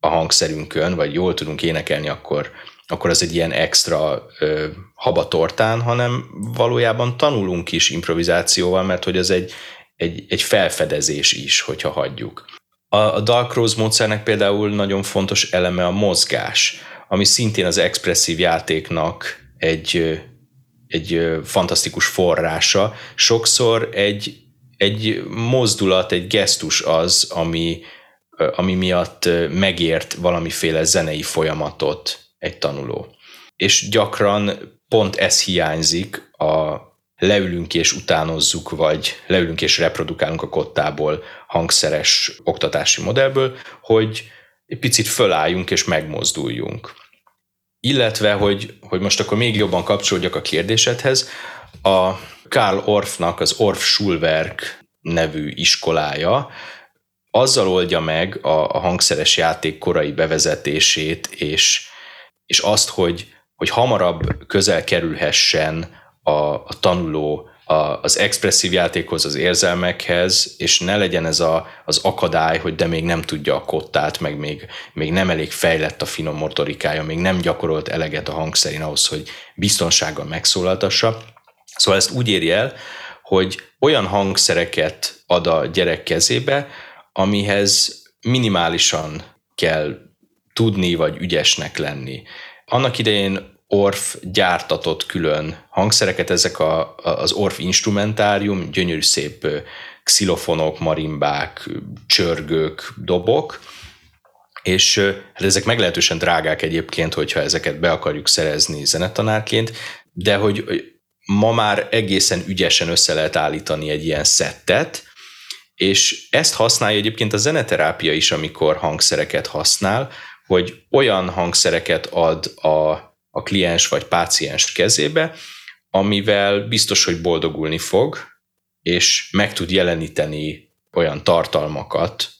a hangszerünkön, vagy jól tudunk énekelni, akkor, akkor az egy ilyen extra ö, habatortán, hanem valójában tanulunk is improvizációval, mert hogy az egy, egy, egy felfedezés is, hogyha hagyjuk. A, a Dark Rose módszernek például nagyon fontos eleme a mozgás, ami szintén az expresszív játéknak egy, egy fantasztikus forrása. Sokszor egy, egy mozdulat, egy gesztus az, ami, ami miatt megért valamiféle zenei folyamatot egy tanuló. És gyakran pont ez hiányzik a leülünk és utánozzuk, vagy leülünk és reprodukálunk a kottából hangszeres oktatási modellből, hogy egy picit fölálljunk és megmozduljunk. Illetve, hogy, hogy most akkor még jobban kapcsolódjak a kérdésedhez, a Karl Orffnak az Orff Schulwerk nevű iskolája azzal oldja meg a, a hangszeres játék korai bevezetését, és, és azt, hogy, hogy hamarabb közel kerülhessen a, a tanuló a, az expresszív játékhoz, az érzelmekhez, és ne legyen ez a, az akadály, hogy de még nem tudja a kottát, meg még, még nem elég fejlett a finom motorikája, még nem gyakorolt eleget a hangszerén ahhoz, hogy biztonsággal megszólaltassa. Szóval ezt úgy éri el, hogy olyan hangszereket ad a gyerek kezébe, amihez minimálisan kell tudni vagy ügyesnek lenni. Annak idején Orff gyártatott külön hangszereket, ezek a, az Orff instrumentárium, gyönyörű szép xilofonok, marimbák, csörgők, dobok, és hát ezek meglehetősen drágák egyébként, hogyha ezeket be akarjuk szerezni zenetanárként, de hogy ma már egészen ügyesen össze lehet állítani egy ilyen szettet, és ezt használja egyébként a zeneterápia is, amikor hangszereket használ, hogy olyan hangszereket ad a a kliens vagy páciens kezébe, amivel biztos, hogy boldogulni fog, és meg tud jeleníteni olyan tartalmakat,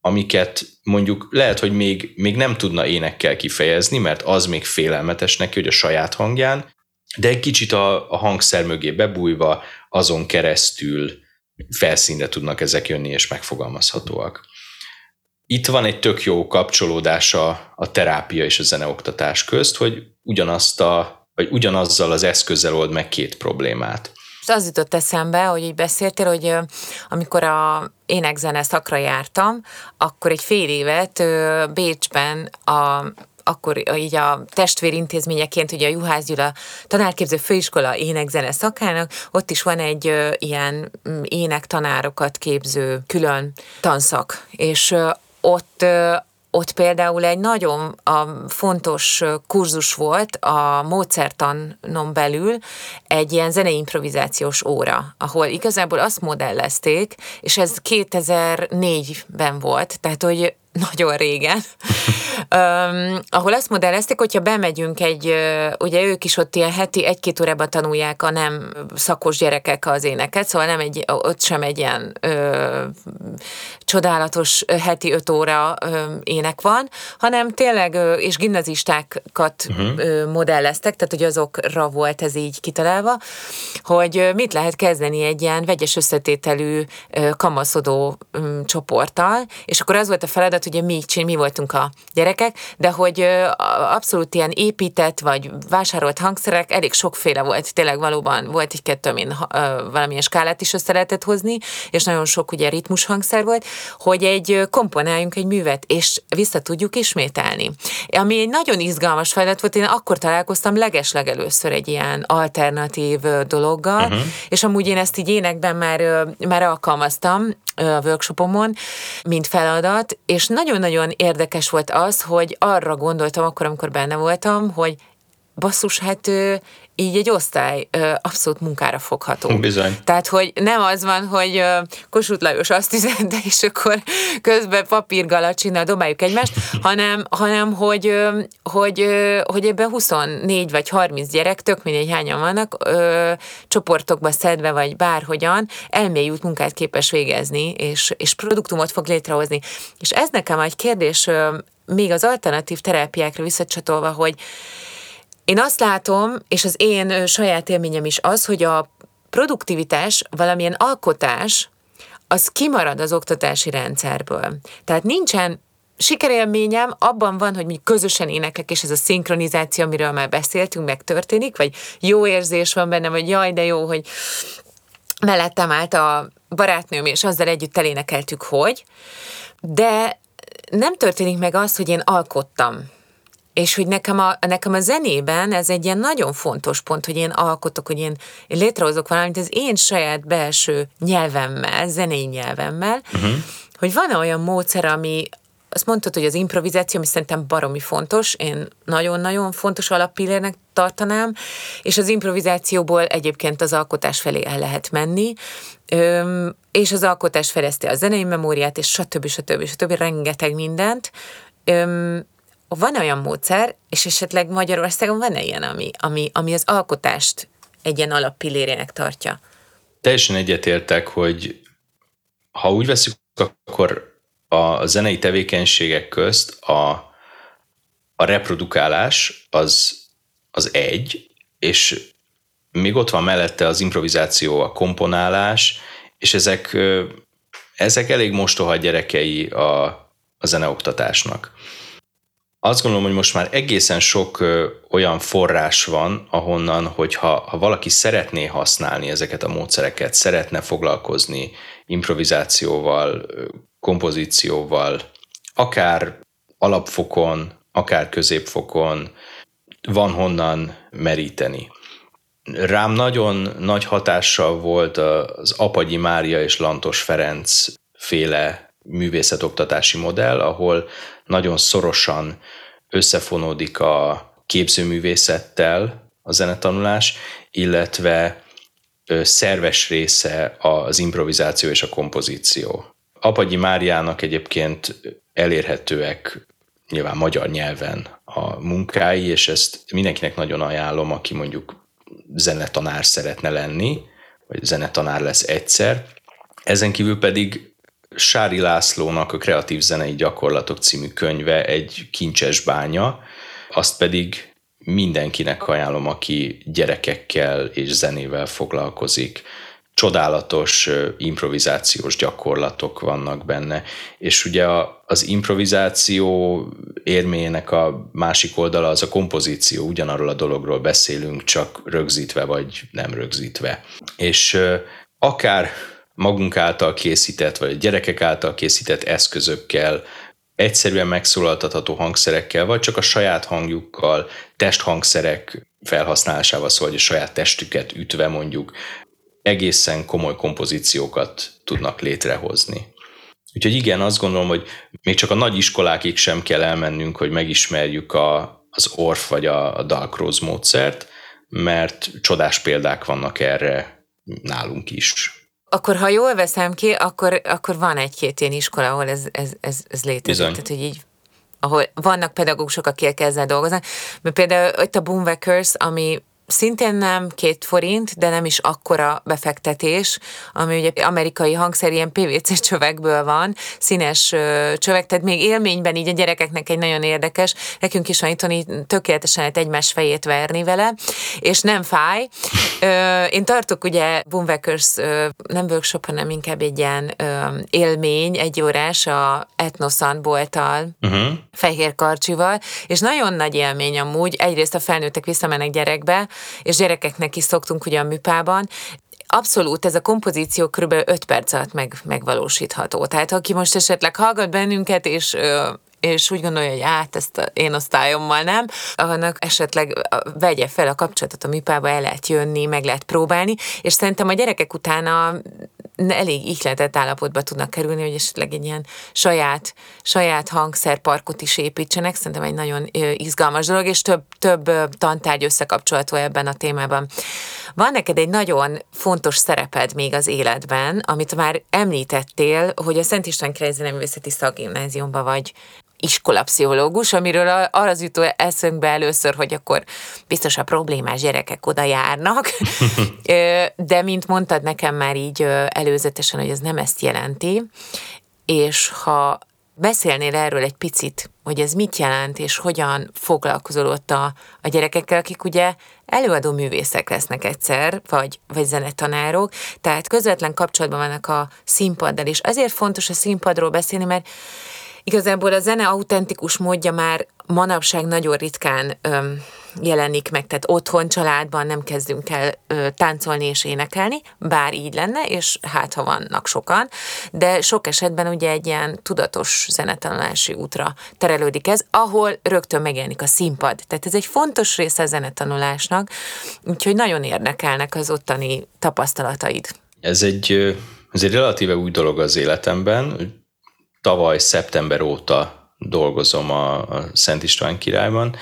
amiket mondjuk lehet, hogy még, még nem tudna énekkel kifejezni, mert az még félelmetes neki, hogy a saját hangján, de egy kicsit a, a hangszer mögé bebújva, azon keresztül felszínre tudnak ezek jönni, és megfogalmazhatóak. Itt van egy tök jó kapcsolódása a terápia és a zeneoktatás közt, hogy ugyanazt a, vagy ugyanazzal az eszközzel old meg két problémát. Az jutott eszembe, hogy így beszéltél, hogy amikor a énekzene szakra jártam, akkor egy fél évet Bécsben a akkor így a testvérintézményeként, ugye a Juhász Gyula tanárképző főiskola énekzene szakának, ott is van egy ilyen énektanárokat képző külön tanszak, és ott ott például egy nagyon fontos kurzus volt a módszertanon belül egy ilyen zenei improvizációs óra, ahol igazából azt modellezték, és ez 2004-ben volt, tehát hogy nagyon régen, um, ahol azt modellezték, hogyha bemegyünk egy, ugye ők is ott ilyen heti egy-két órában tanulják a nem szakos gyerekek az éneket, szóval nem egy, ott sem egy ilyen ö, csodálatos heti öt óra ö, ének van, hanem tényleg, ö, és gimnazistákat uh-huh. ö, modelleztek, tehát hogy azokra volt ez így kitalálva, hogy mit lehet kezdeni egy ilyen vegyes összetételű ö, kamaszodó ö, csoporttal, és akkor az volt a feladat, mert ugye mi, csin, mi voltunk a gyerekek, de hogy abszolút ilyen épített vagy vásárolt hangszerek elég sokféle volt. Tényleg valóban volt egy-kettő, amin valamilyen skálát is össze lehetett hozni, és nagyon sok ugye ritmus hangszer volt, hogy egy komponáljunk egy művet, és vissza tudjuk ismételni. Ami egy nagyon izgalmas feladat volt, én akkor találkoztam legeslegelőször egy ilyen alternatív dologgal, uh-huh. és amúgy én ezt így énekben már, már alkalmaztam, a workshopomon, mint feladat, és nagyon-nagyon érdekes volt az, hogy arra gondoltam akkor, amikor benne voltam, hogy basszus, hát így egy osztály abszolút munkára fogható. Bizony. Tehát, hogy nem az van, hogy Kossuth Lajos azt üzente, és akkor közben papírgalacsinnal dobáljuk egymást, hanem, hanem hogy, hogy, hogy ebben 24 vagy 30 gyerek, tök mindegy hányan vannak, ö, csoportokba szedve, vagy bárhogyan, elmélyült munkát képes végezni, és, és produktumot fog létrehozni. És ez nekem egy kérdés, még az alternatív terápiákra visszacsatolva, hogy én azt látom, és az én saját élményem is az, hogy a produktivitás, valamilyen alkotás, az kimarad az oktatási rendszerből. Tehát nincsen sikerélményem abban van, hogy mi közösen énekek, és ez a szinkronizáció, amiről már beszéltünk, megtörténik, vagy jó érzés van bennem, hogy jaj, de jó, hogy mellettem állt a barátnőm, és azzal együtt elénekeltük, hogy, de nem történik meg az, hogy én alkottam és hogy nekem a, nekem a zenében ez egy ilyen nagyon fontos pont, hogy én alkotok, hogy én, én létrehozok valamit az én saját belső nyelvemmel, zenei nyelvemmel, uh-huh. hogy van olyan módszer, ami, azt mondtad, hogy az improvizáció, ami szerintem baromi fontos, én nagyon-nagyon fontos alappillérnek tartanám, és az improvizációból egyébként az alkotás felé el lehet menni, Öm, és az alkotás fejleszti a zenei memóriát, és stb. stb. stb. stb. rengeteg mindent. Öm, van olyan módszer, és esetleg Magyarországon van-e ilyen, ami, ami, ami az alkotást egy ilyen alappillérének tartja? Teljesen egyetértek, hogy ha úgy veszük, akkor a zenei tevékenységek közt a, a reprodukálás az, az egy, és még ott van mellette az improvizáció, a komponálás, és ezek, ezek elég mostoha gyerekei a, a zeneoktatásnak. Azt gondolom, hogy most már egészen sok olyan forrás van, ahonnan, hogyha ha valaki szeretné használni ezeket a módszereket, szeretne foglalkozni improvizációval, kompozícióval, akár alapfokon, akár középfokon, van honnan meríteni. Rám nagyon nagy hatással volt az Apagyi Mária és Lantos Ferenc féle művészetoktatási modell, ahol nagyon szorosan összefonódik a képzőművészettel a zenetanulás, illetve szerves része az improvizáció és a kompozíció. Apagyi Máriának egyébként elérhetőek nyilván magyar nyelven a munkái, és ezt mindenkinek nagyon ajánlom, aki mondjuk zenetanár szeretne lenni, vagy zenetanár lesz egyszer. Ezen kívül pedig Sári Lászlónak a Kreatív Zenei Gyakorlatok című könyve egy kincses bánya, azt pedig mindenkinek ajánlom, aki gyerekekkel és zenével foglalkozik. Csodálatos improvizációs gyakorlatok vannak benne, és ugye az improvizáció érményének a másik oldala az a kompozíció, ugyanarról a dologról beszélünk, csak rögzítve vagy nem rögzítve. És akár magunk által készített, vagy a gyerekek által készített eszközökkel, egyszerűen megszólaltatható hangszerekkel, vagy csak a saját hangjukkal, testhangszerek felhasználásával, szóval hogy a saját testüket ütve mondjuk egészen komoly kompozíciókat tudnak létrehozni. Úgyhogy igen, azt gondolom, hogy még csak a nagy iskolákig sem kell elmennünk, hogy megismerjük a, az Orff vagy a, a Dalkroz módszert, mert csodás példák vannak erre nálunk is. Akkor ha jól veszem ki, akkor, akkor van egy-két ilyen iskola, ahol ez, ez, ez, ez létezik. Bizony. Tehát, hogy így ahol vannak pedagógusok, akik ezzel dolgoznak. Mert például itt a Boomwackers, ami szintén nem két forint, de nem is akkora befektetés, ami ugye amerikai hangszer ilyen PVC csövekből van, színes csövek, tehát még élményben így a gyerekeknek egy nagyon érdekes, nekünk is van itthon tökéletesen lehet egymás fejét verni vele, és nem fáj. Én tartok ugye Boomwackers nem workshop, hanem inkább egy ilyen élmény, egy órás a Etnosan bolttal, uh-huh. Fehér Karcsival, és nagyon nagy élmény amúgy, egyrészt a felnőttek visszamennek gyerekbe, és gyerekeknek is szoktunk ugye a műpában, Abszolút, ez a kompozíció kb. 5 perc alatt meg, megvalósítható. Tehát aki most esetleg hallgat bennünket, és és úgy gondolja, hogy át ezt a én osztályommal nem, annak esetleg vegye fel a kapcsolatot a műpába, el lehet jönni, meg lehet próbálni, és szerintem a gyerekek utána elég ihletett állapotba tudnak kerülni, hogy esetleg egy ilyen saját, saját hangszerparkot is építsenek. Szerintem egy nagyon izgalmas dolog, és több, több tantárgy összekapcsolható ebben a témában. Van neked egy nagyon fontos szereped még az életben, amit már említettél, hogy a Szent István Királyi Zeneművészeti Szakgimnáziumban vagy iskolapszichológus, amiről arra az jutó eszünkbe először, hogy akkor biztos a problémás gyerekek oda járnak, de mint mondtad nekem már így előzetesen, hogy ez nem ezt jelenti, és ha beszélnél erről egy picit, hogy ez mit jelent, és hogyan foglalkozol ott a, a gyerekekkel, akik ugye előadó művészek lesznek egyszer, vagy, vagy zenetanárok, tehát közvetlen kapcsolatban vannak a színpaddal, és azért fontos a színpadról beszélni, mert Igazából a zene autentikus módja már manapság nagyon ritkán öm, jelenik meg, tehát otthon, családban nem kezdünk el ö, táncolni és énekelni, bár így lenne, és hát ha vannak sokan, de sok esetben ugye egy ilyen tudatos zenetanulási útra terelődik ez, ahol rögtön megjelenik a színpad. Tehát ez egy fontos része a zenetanulásnak, úgyhogy nagyon érdekelnek az ottani tapasztalataid. Ez egy, ez egy relatíve új dolog az életemben, tavaly szeptember óta dolgozom a, a Szent István királyban,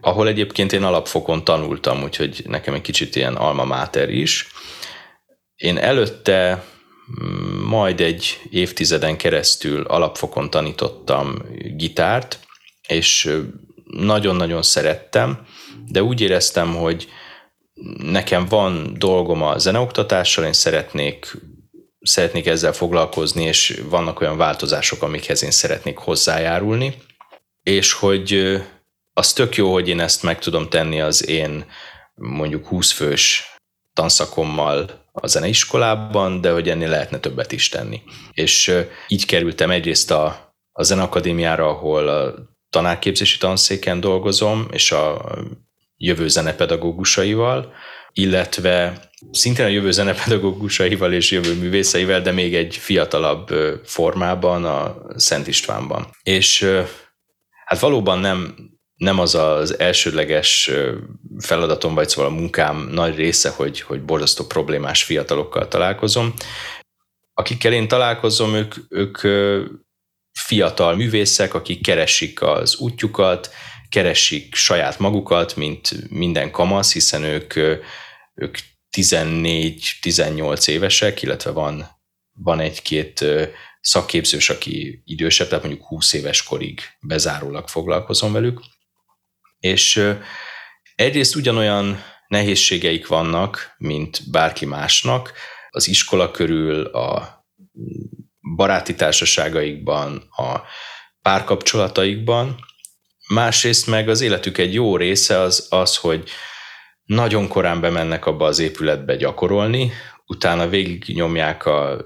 ahol egyébként én alapfokon tanultam, úgyhogy nekem egy kicsit ilyen alma mater is. Én előtte mm, majd egy évtizeden keresztül alapfokon tanítottam gitárt, és nagyon-nagyon szerettem, de úgy éreztem, hogy nekem van dolgom a zeneoktatással, én szeretnék szeretnék ezzel foglalkozni, és vannak olyan változások, amikhez én szeretnék hozzájárulni, és hogy az tök jó, hogy én ezt meg tudom tenni az én mondjuk 20 fős tanszakommal a zeneiskolában, de hogy ennél lehetne többet is tenni. És így kerültem egyrészt a, a Zeneakadémiára, ahol a tanárképzési tanszéken dolgozom, és a jövő zenepedagógusaival, illetve szintén a jövő zenepedagógusaival és jövő művészeivel, de még egy fiatalabb formában a Szent Istvánban. És hát valóban nem, nem az az elsődleges feladatom, vagy szóval a munkám nagy része, hogy, hogy borzasztó problémás fiatalokkal találkozom. Akikkel én találkozom, ők, ők fiatal művészek, akik keresik az útjukat, keresik saját magukat, mint minden kamasz, hiszen ők, ők 14-18 évesek, illetve van, van egy-két szakképzős, aki idősebb, tehát mondjuk 20 éves korig bezárólag foglalkozom velük. És egyrészt ugyanolyan nehézségeik vannak, mint bárki másnak, az iskola körül, a baráti társaságaikban, a párkapcsolataikban, másrészt meg az életük egy jó része az, az hogy nagyon korán bemennek abba az épületbe gyakorolni, utána végignyomják a,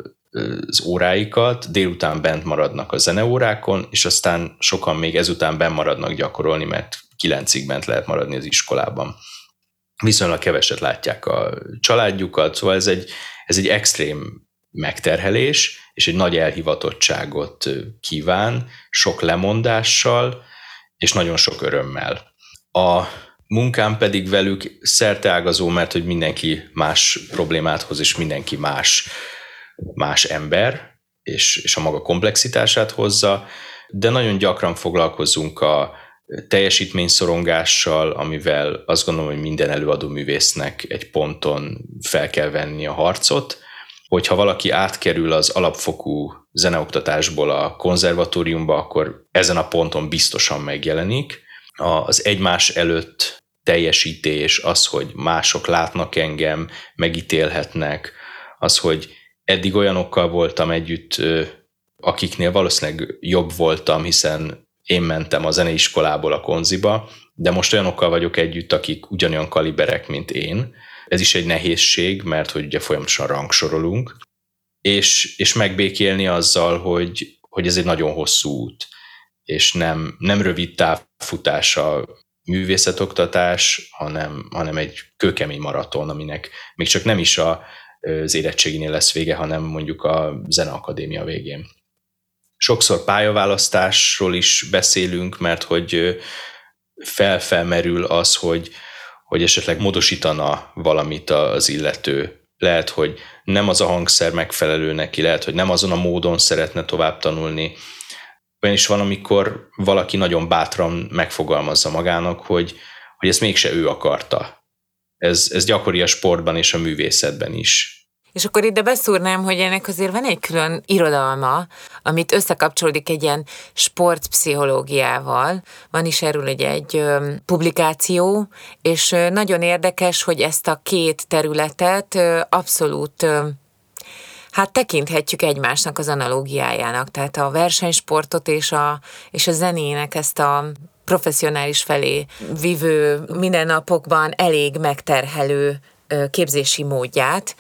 az óráikat, délután bent maradnak a zeneórákon, és aztán sokan még ezután bent maradnak gyakorolni, mert kilencig bent lehet maradni az iskolában. Viszonylag keveset látják a családjukat, szóval ez egy, ez egy extrém megterhelés, és egy nagy elhivatottságot kíván, sok lemondással, és nagyon sok örömmel. A munkám pedig velük szerteágazó, mert hogy mindenki más problémát hoz, és mindenki más, más ember, és, és a maga komplexitását hozza, de nagyon gyakran foglalkozunk a teljesítményszorongással, amivel azt gondolom, hogy minden előadó művésznek egy ponton fel kell venni a harcot, hogyha valaki átkerül az alapfokú zeneoktatásból a konzervatóriumba, akkor ezen a ponton biztosan megjelenik. Az egymás előtt teljesítés, az, hogy mások látnak engem, megítélhetnek, az, hogy eddig olyanokkal voltam együtt, akiknél valószínűleg jobb voltam, hiszen én mentem a zeneiskolából a konziba, de most olyanokkal vagyok együtt, akik ugyanolyan kaliberek, mint én. Ez is egy nehézség, mert hogy ugye folyamatosan rangsorolunk, és, és megbékélni azzal, hogy, hogy ez egy nagyon hosszú út, és nem, nem rövid távfutás a művészetoktatás, hanem, hanem egy kőkemény maraton, aminek még csak nem is a, az érettséginél lesz vége, hanem mondjuk a zeneakadémia végén. Sokszor pályaválasztásról is beszélünk, mert hogy felfelmerül az, hogy, hogy esetleg módosítana valamit az illető. Lehet, hogy nem az a hangszer megfelelő neki, lehet, hogy nem azon a módon szeretne tovább tanulni. Olyan is van, amikor valaki nagyon bátran megfogalmazza magának, hogy, hogy ezt mégse ő akarta. Ez, ez gyakori a sportban és a művészetben is. És akkor ide beszúrnám, hogy ennek azért van egy külön irodalma, amit összekapcsolódik egy ilyen sportpszichológiával. Van is erről egy, egy publikáció, és nagyon érdekes, hogy ezt a két területet abszolút hát tekinthetjük egymásnak az analógiájának, tehát a versenysportot és a, és a zenének ezt a professzionális felé vívő mindennapokban elég megterhelő képzési módját,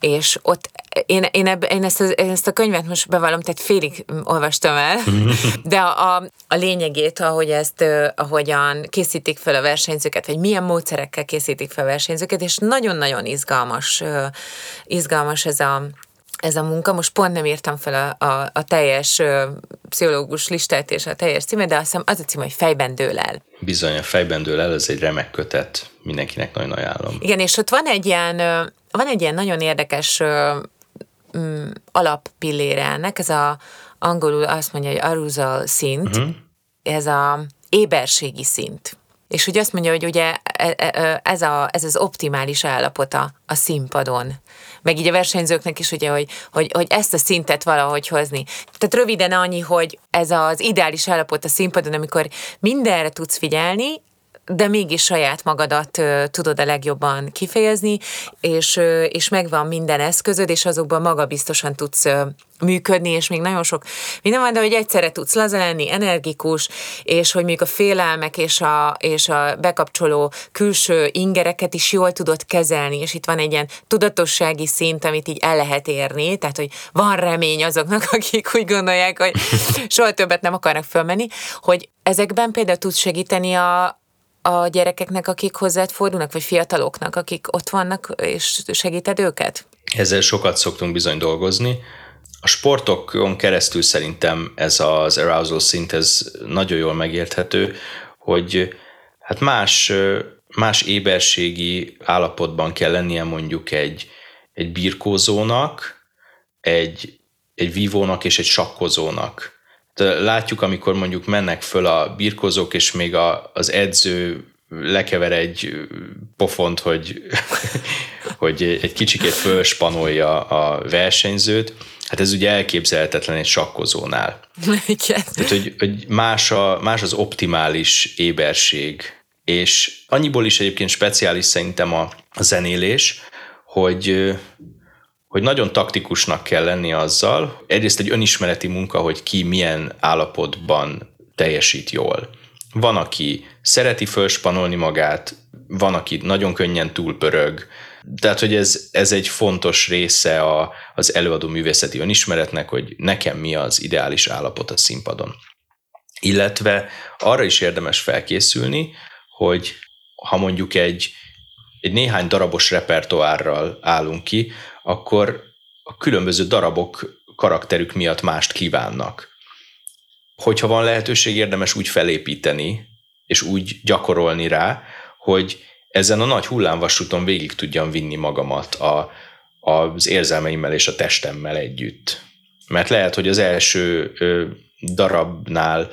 és ott én, én, eb, én, ezt, a, én ezt a könyvet most bevallom, tehát félig olvastam el, de a, a, a lényegét, ahogy ezt, ahogyan készítik fel a versenyzőket, vagy milyen módszerekkel készítik fel a versenyzőket, és nagyon-nagyon izgalmas, izgalmas ez a, ez a munka. Most pont nem írtam fel a, a, a teljes pszichológus listát és a teljes címet, de azt hiszem az a cím, hogy Fejben dől el. Bizony, a Fejben dől el, ez egy remek kötet, mindenkinek nagyon ajánlom. Igen, és ott van egy ilyen, van egy ilyen nagyon érdekes mm, alappillére ennek, ez a angolul azt mondja, hogy arousal szint, uh-huh. ez a éberségi szint. És hogy azt mondja, hogy ugye e, e, ez, a, ez az optimális állapota a színpadon. Meg így a versenyzőknek is ugye, hogy, hogy, hogy ezt a szintet valahogy hozni. Tehát röviden annyi, hogy ez az ideális állapot a színpadon, amikor mindenre tudsz figyelni, de mégis saját magadat tudod a legjobban kifejezni, és, és megvan minden eszközöd, és azokban magabiztosan tudsz működni, és még nagyon sok minden van, de hogy egyszerre tudsz laza energikus, és hogy még a félelmek és a, és a bekapcsoló külső ingereket is jól tudod kezelni, és itt van egy ilyen tudatossági szint, amit így el lehet érni, tehát hogy van remény azoknak, akik úgy gondolják, hogy soha többet nem akarnak fölmenni, hogy ezekben például tudsz segíteni a, a gyerekeknek, akik hozzád fordulnak, vagy fiataloknak, akik ott vannak, és segíted őket? Ezzel sokat szoktunk bizony dolgozni. A sportokon keresztül szerintem ez az arousal szint, ez nagyon jól megérthető, hogy hát más, más éberségi állapotban kell lennie mondjuk egy, egy birkózónak, egy, egy vívónak és egy sakkozónak látjuk, amikor mondjuk mennek föl a birkozók, és még a, az edző lekever egy pofont, hogy, hogy egy kicsikét fölspanolja a versenyzőt, hát ez ugye elképzelhetetlen egy sakkozónál. Igen. Tehát, hogy, hogy más, a, más az optimális éberség, és annyiból is egyébként speciális szerintem a, a zenélés, hogy hogy nagyon taktikusnak kell lenni azzal, egyrészt egy önismereti munka, hogy ki milyen állapotban teljesít jól. Van, aki szereti fölspanolni magát, van, aki nagyon könnyen túlpörög, tehát, hogy ez, ez egy fontos része a, az előadó művészeti önismeretnek, hogy nekem mi az ideális állapot a színpadon. Illetve arra is érdemes felkészülni, hogy ha mondjuk egy, egy néhány darabos repertoárral állunk ki, akkor a különböző darabok karakterük miatt mást kívánnak. Hogyha van lehetőség, érdemes úgy felépíteni, és úgy gyakorolni rá, hogy ezen a nagy hullámvasúton végig tudjam vinni magamat a, az érzelmeimmel és a testemmel együtt. Mert lehet, hogy az első darabnál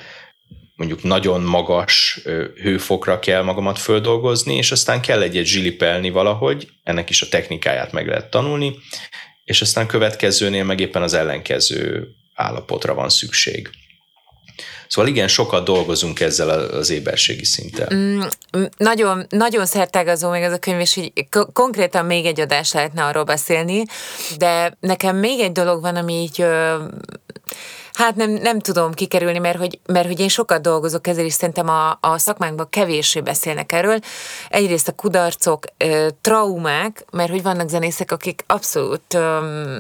mondjuk nagyon magas hőfokra kell magamat földolgozni, és aztán kell egyet zsilipelni valahogy, ennek is a technikáját meg lehet tanulni, és aztán következőnél meg éppen az ellenkező állapotra van szükség. Szóval igen, sokat dolgozunk ezzel az éberségi szinten. Mm, nagyon, nagyon szertágazó még ez a könyv, és így konkrétan még egy adás lehetne arról beszélni, de nekem még egy dolog van, ami így Hát nem, nem tudom kikerülni, mert hogy, mert hogy én sokat dolgozok ezzel, és szerintem a, a szakmánkban kevéssé beszélnek erről. Egyrészt a kudarcok, traumák, mert hogy vannak zenészek, akik abszolút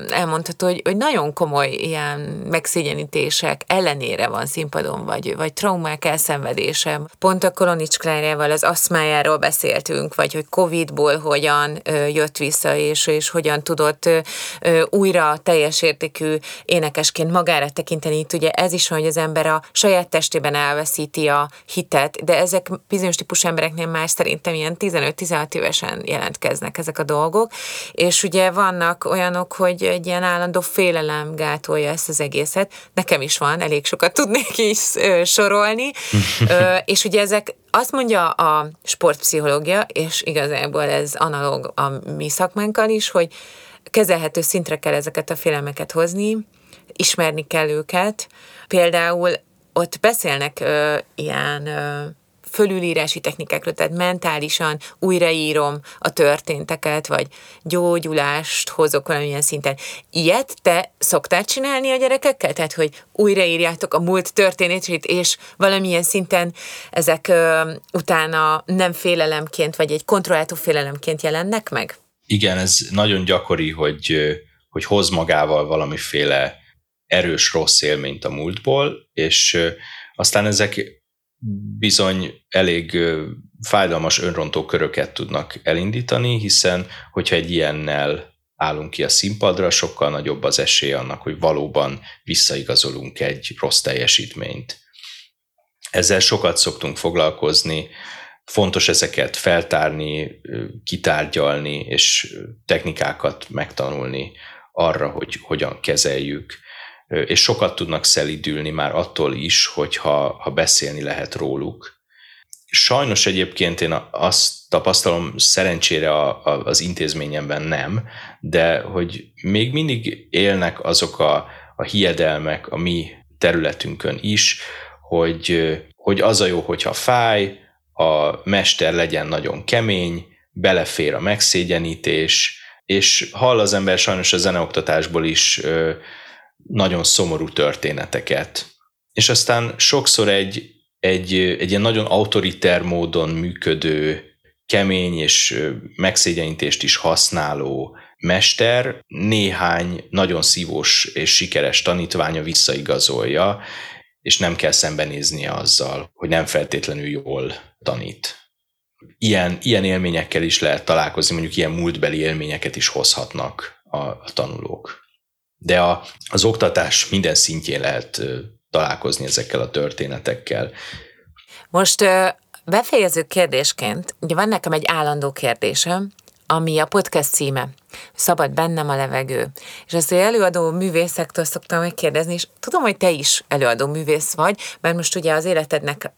elmondható, hogy, hogy nagyon komoly ilyen megszégyenítések ellenére van színpadon, vagy, vagy traumák elszenvedése. Pont a Kolonics Klárjával az aszmájáról beszéltünk, vagy hogy Covid-ból hogyan jött vissza, és, és hogyan tudott újra teljes értékű énekesként magára tekinteni tekinteni. Itt ugye ez is hogy az ember a saját testében elveszíti a hitet, de ezek bizonyos típus embereknél már szerintem ilyen 15-16 évesen jelentkeznek ezek a dolgok, és ugye vannak olyanok, hogy egy ilyen állandó félelem gátolja ezt az egészet. Nekem is van, elég sokat tudnék is sorolni, és ugye ezek azt mondja a sportpszichológia, és igazából ez analóg a mi szakmánkkal is, hogy kezelhető szintre kell ezeket a félelmeket hozni, ismerni kell őket. Például ott beszélnek ö, ilyen ö, fölülírási technikákról, tehát mentálisan újraírom a történteket, vagy gyógyulást hozok valamilyen szinten. Ilyet te szoktál csinálni a gyerekekkel? Tehát, hogy újraírjátok a múlt történetét, és valamilyen szinten ezek ö, utána nem félelemként, vagy egy kontrolláltó félelemként jelennek meg? Igen, ez nagyon gyakori, hogy, hogy hoz magával valamiféle erős rossz élményt a múltból, és aztán ezek bizony elég fájdalmas önrontó köröket tudnak elindítani, hiszen hogyha egy ilyennel állunk ki a színpadra, sokkal nagyobb az esély annak, hogy valóban visszaigazolunk egy rossz teljesítményt. Ezzel sokat szoktunk foglalkozni, fontos ezeket feltárni, kitárgyalni, és technikákat megtanulni arra, hogy hogyan kezeljük és sokat tudnak szelidülni már attól is, hogyha ha beszélni lehet róluk. Sajnos egyébként én azt tapasztalom, szerencsére a, a, az intézményemben nem, de hogy még mindig élnek azok a, a hiedelmek a mi területünkön is, hogy, hogy az a jó, hogyha fáj, a mester legyen nagyon kemény, belefér a megszégyenítés, és hall az ember sajnos a zeneoktatásból is nagyon szomorú történeteket. És aztán sokszor egy, egy, egy ilyen nagyon autoriter módon működő, kemény és megszégyenítést is használó mester néhány nagyon szívós és sikeres tanítványa visszaigazolja, és nem kell szembenéznie azzal, hogy nem feltétlenül jól tanít. Ilyen, ilyen élményekkel is lehet találkozni, mondjuk ilyen múltbeli élményeket is hozhatnak a, a tanulók de a, az oktatás minden szintjén lehet találkozni ezekkel a történetekkel. Most befejező kérdésként, ugye van nekem egy állandó kérdésem, ami a podcast címe, Szabad bennem a levegő. És azt, hogy előadó művészektől szoktam megkérdezni, és tudom, hogy te is előadó művész vagy, mert most ugye az életednek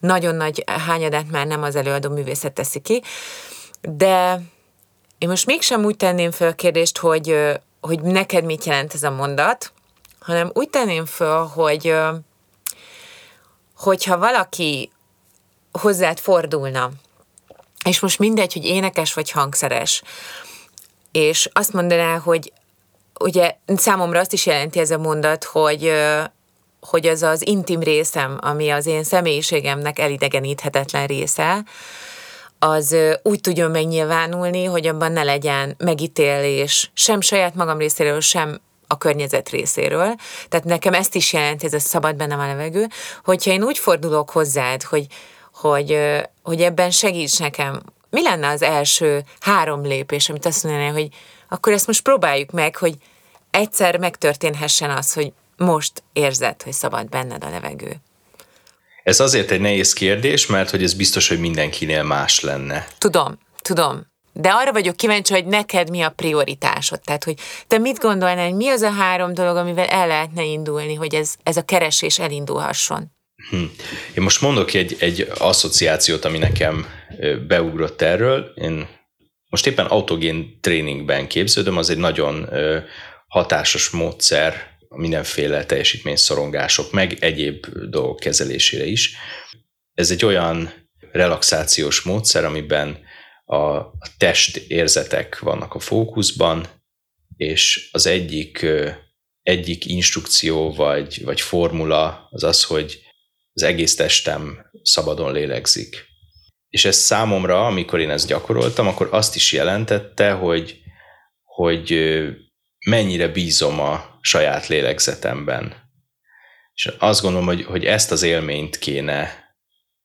nagyon nagy hányadát már nem az előadó művészet teszi ki, de én most mégsem úgy tenném fel a kérdést, hogy hogy neked mit jelent ez a mondat, hanem úgy tenném föl, hogy hogyha valaki hozzád fordulna, és most mindegy, hogy énekes vagy hangszeres, és azt mondaná, hogy ugye számomra azt is jelenti ez a mondat, hogy hogy az az intim részem, ami az én személyiségemnek elidegeníthetetlen része, az úgy tudjon megnyilvánulni, hogy abban ne legyen megítélés sem saját magam részéről, sem a környezet részéről. Tehát nekem ezt is jelent, ez a szabad bennem a levegő, hogyha én úgy fordulok hozzád, hogy, hogy, hogy ebben segíts nekem, mi lenne az első három lépés, amit azt mondaná, hogy akkor ezt most próbáljuk meg, hogy egyszer megtörténhessen az, hogy most érzed, hogy szabad benned a levegő. Ez azért egy nehéz kérdés, mert hogy ez biztos, hogy mindenkinél más lenne. Tudom, tudom. De arra vagyok kíváncsi, hogy neked mi a prioritásod. Tehát, hogy te mit gondolnál, hogy mi az a három dolog, amivel el lehetne indulni, hogy ez, ez a keresés elindulhasson? Hm. Én most mondok egy, egy asszociációt, ami nekem beugrott erről. Én most éppen autogén tréningben képződöm, az egy nagyon hatásos módszer a mindenféle teljesítményszorongások, meg egyéb dolgok kezelésére is. Ez egy olyan relaxációs módszer, amiben a test érzetek vannak a fókuszban, és az egyik, egyik instrukció vagy, vagy formula az az, hogy az egész testem szabadon lélegzik. És ez számomra, amikor én ezt gyakoroltam, akkor azt is jelentette, hogy, hogy mennyire bízom a saját lélegzetemben. És azt gondolom, hogy, hogy ezt az élményt kéne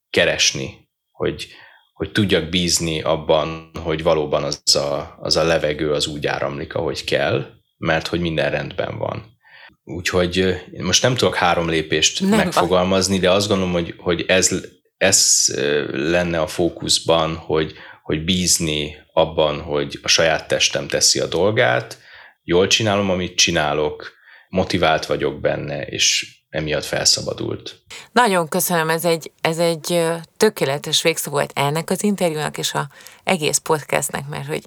keresni, hogy, hogy tudjak bízni abban, hogy valóban az a, az a levegő az úgy áramlik, ahogy kell, mert hogy minden rendben van. Úgyhogy most nem tudok három lépést nem megfogalmazni, de azt gondolom, hogy, hogy ez, ez lenne a fókuszban, hogy, hogy bízni abban, hogy a saját testem teszi a dolgát, jól csinálom, amit csinálok, motivált vagyok benne, és emiatt felszabadult. Nagyon köszönöm, ez egy, ez egy tökéletes végszó volt ennek az interjúnak és a egész podcastnek, mert hogy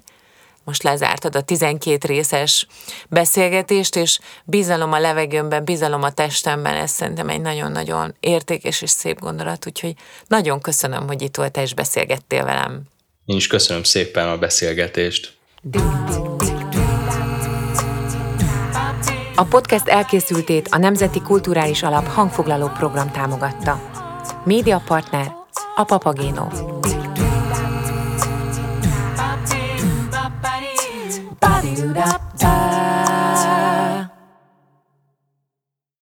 most lezártad a 12 részes beszélgetést, és bizalom a levegőmben, bizalom a testemben, ez szerintem egy nagyon-nagyon értékes és szép gondolat, úgyhogy nagyon köszönöm, hogy itt voltál és beszélgettél velem. Én is köszönöm szépen a beszélgetést. A podcast elkészültét a Nemzeti Kulturális Alap hangfoglaló program támogatta. Média partner a Papagéno. Ba-di-do-da,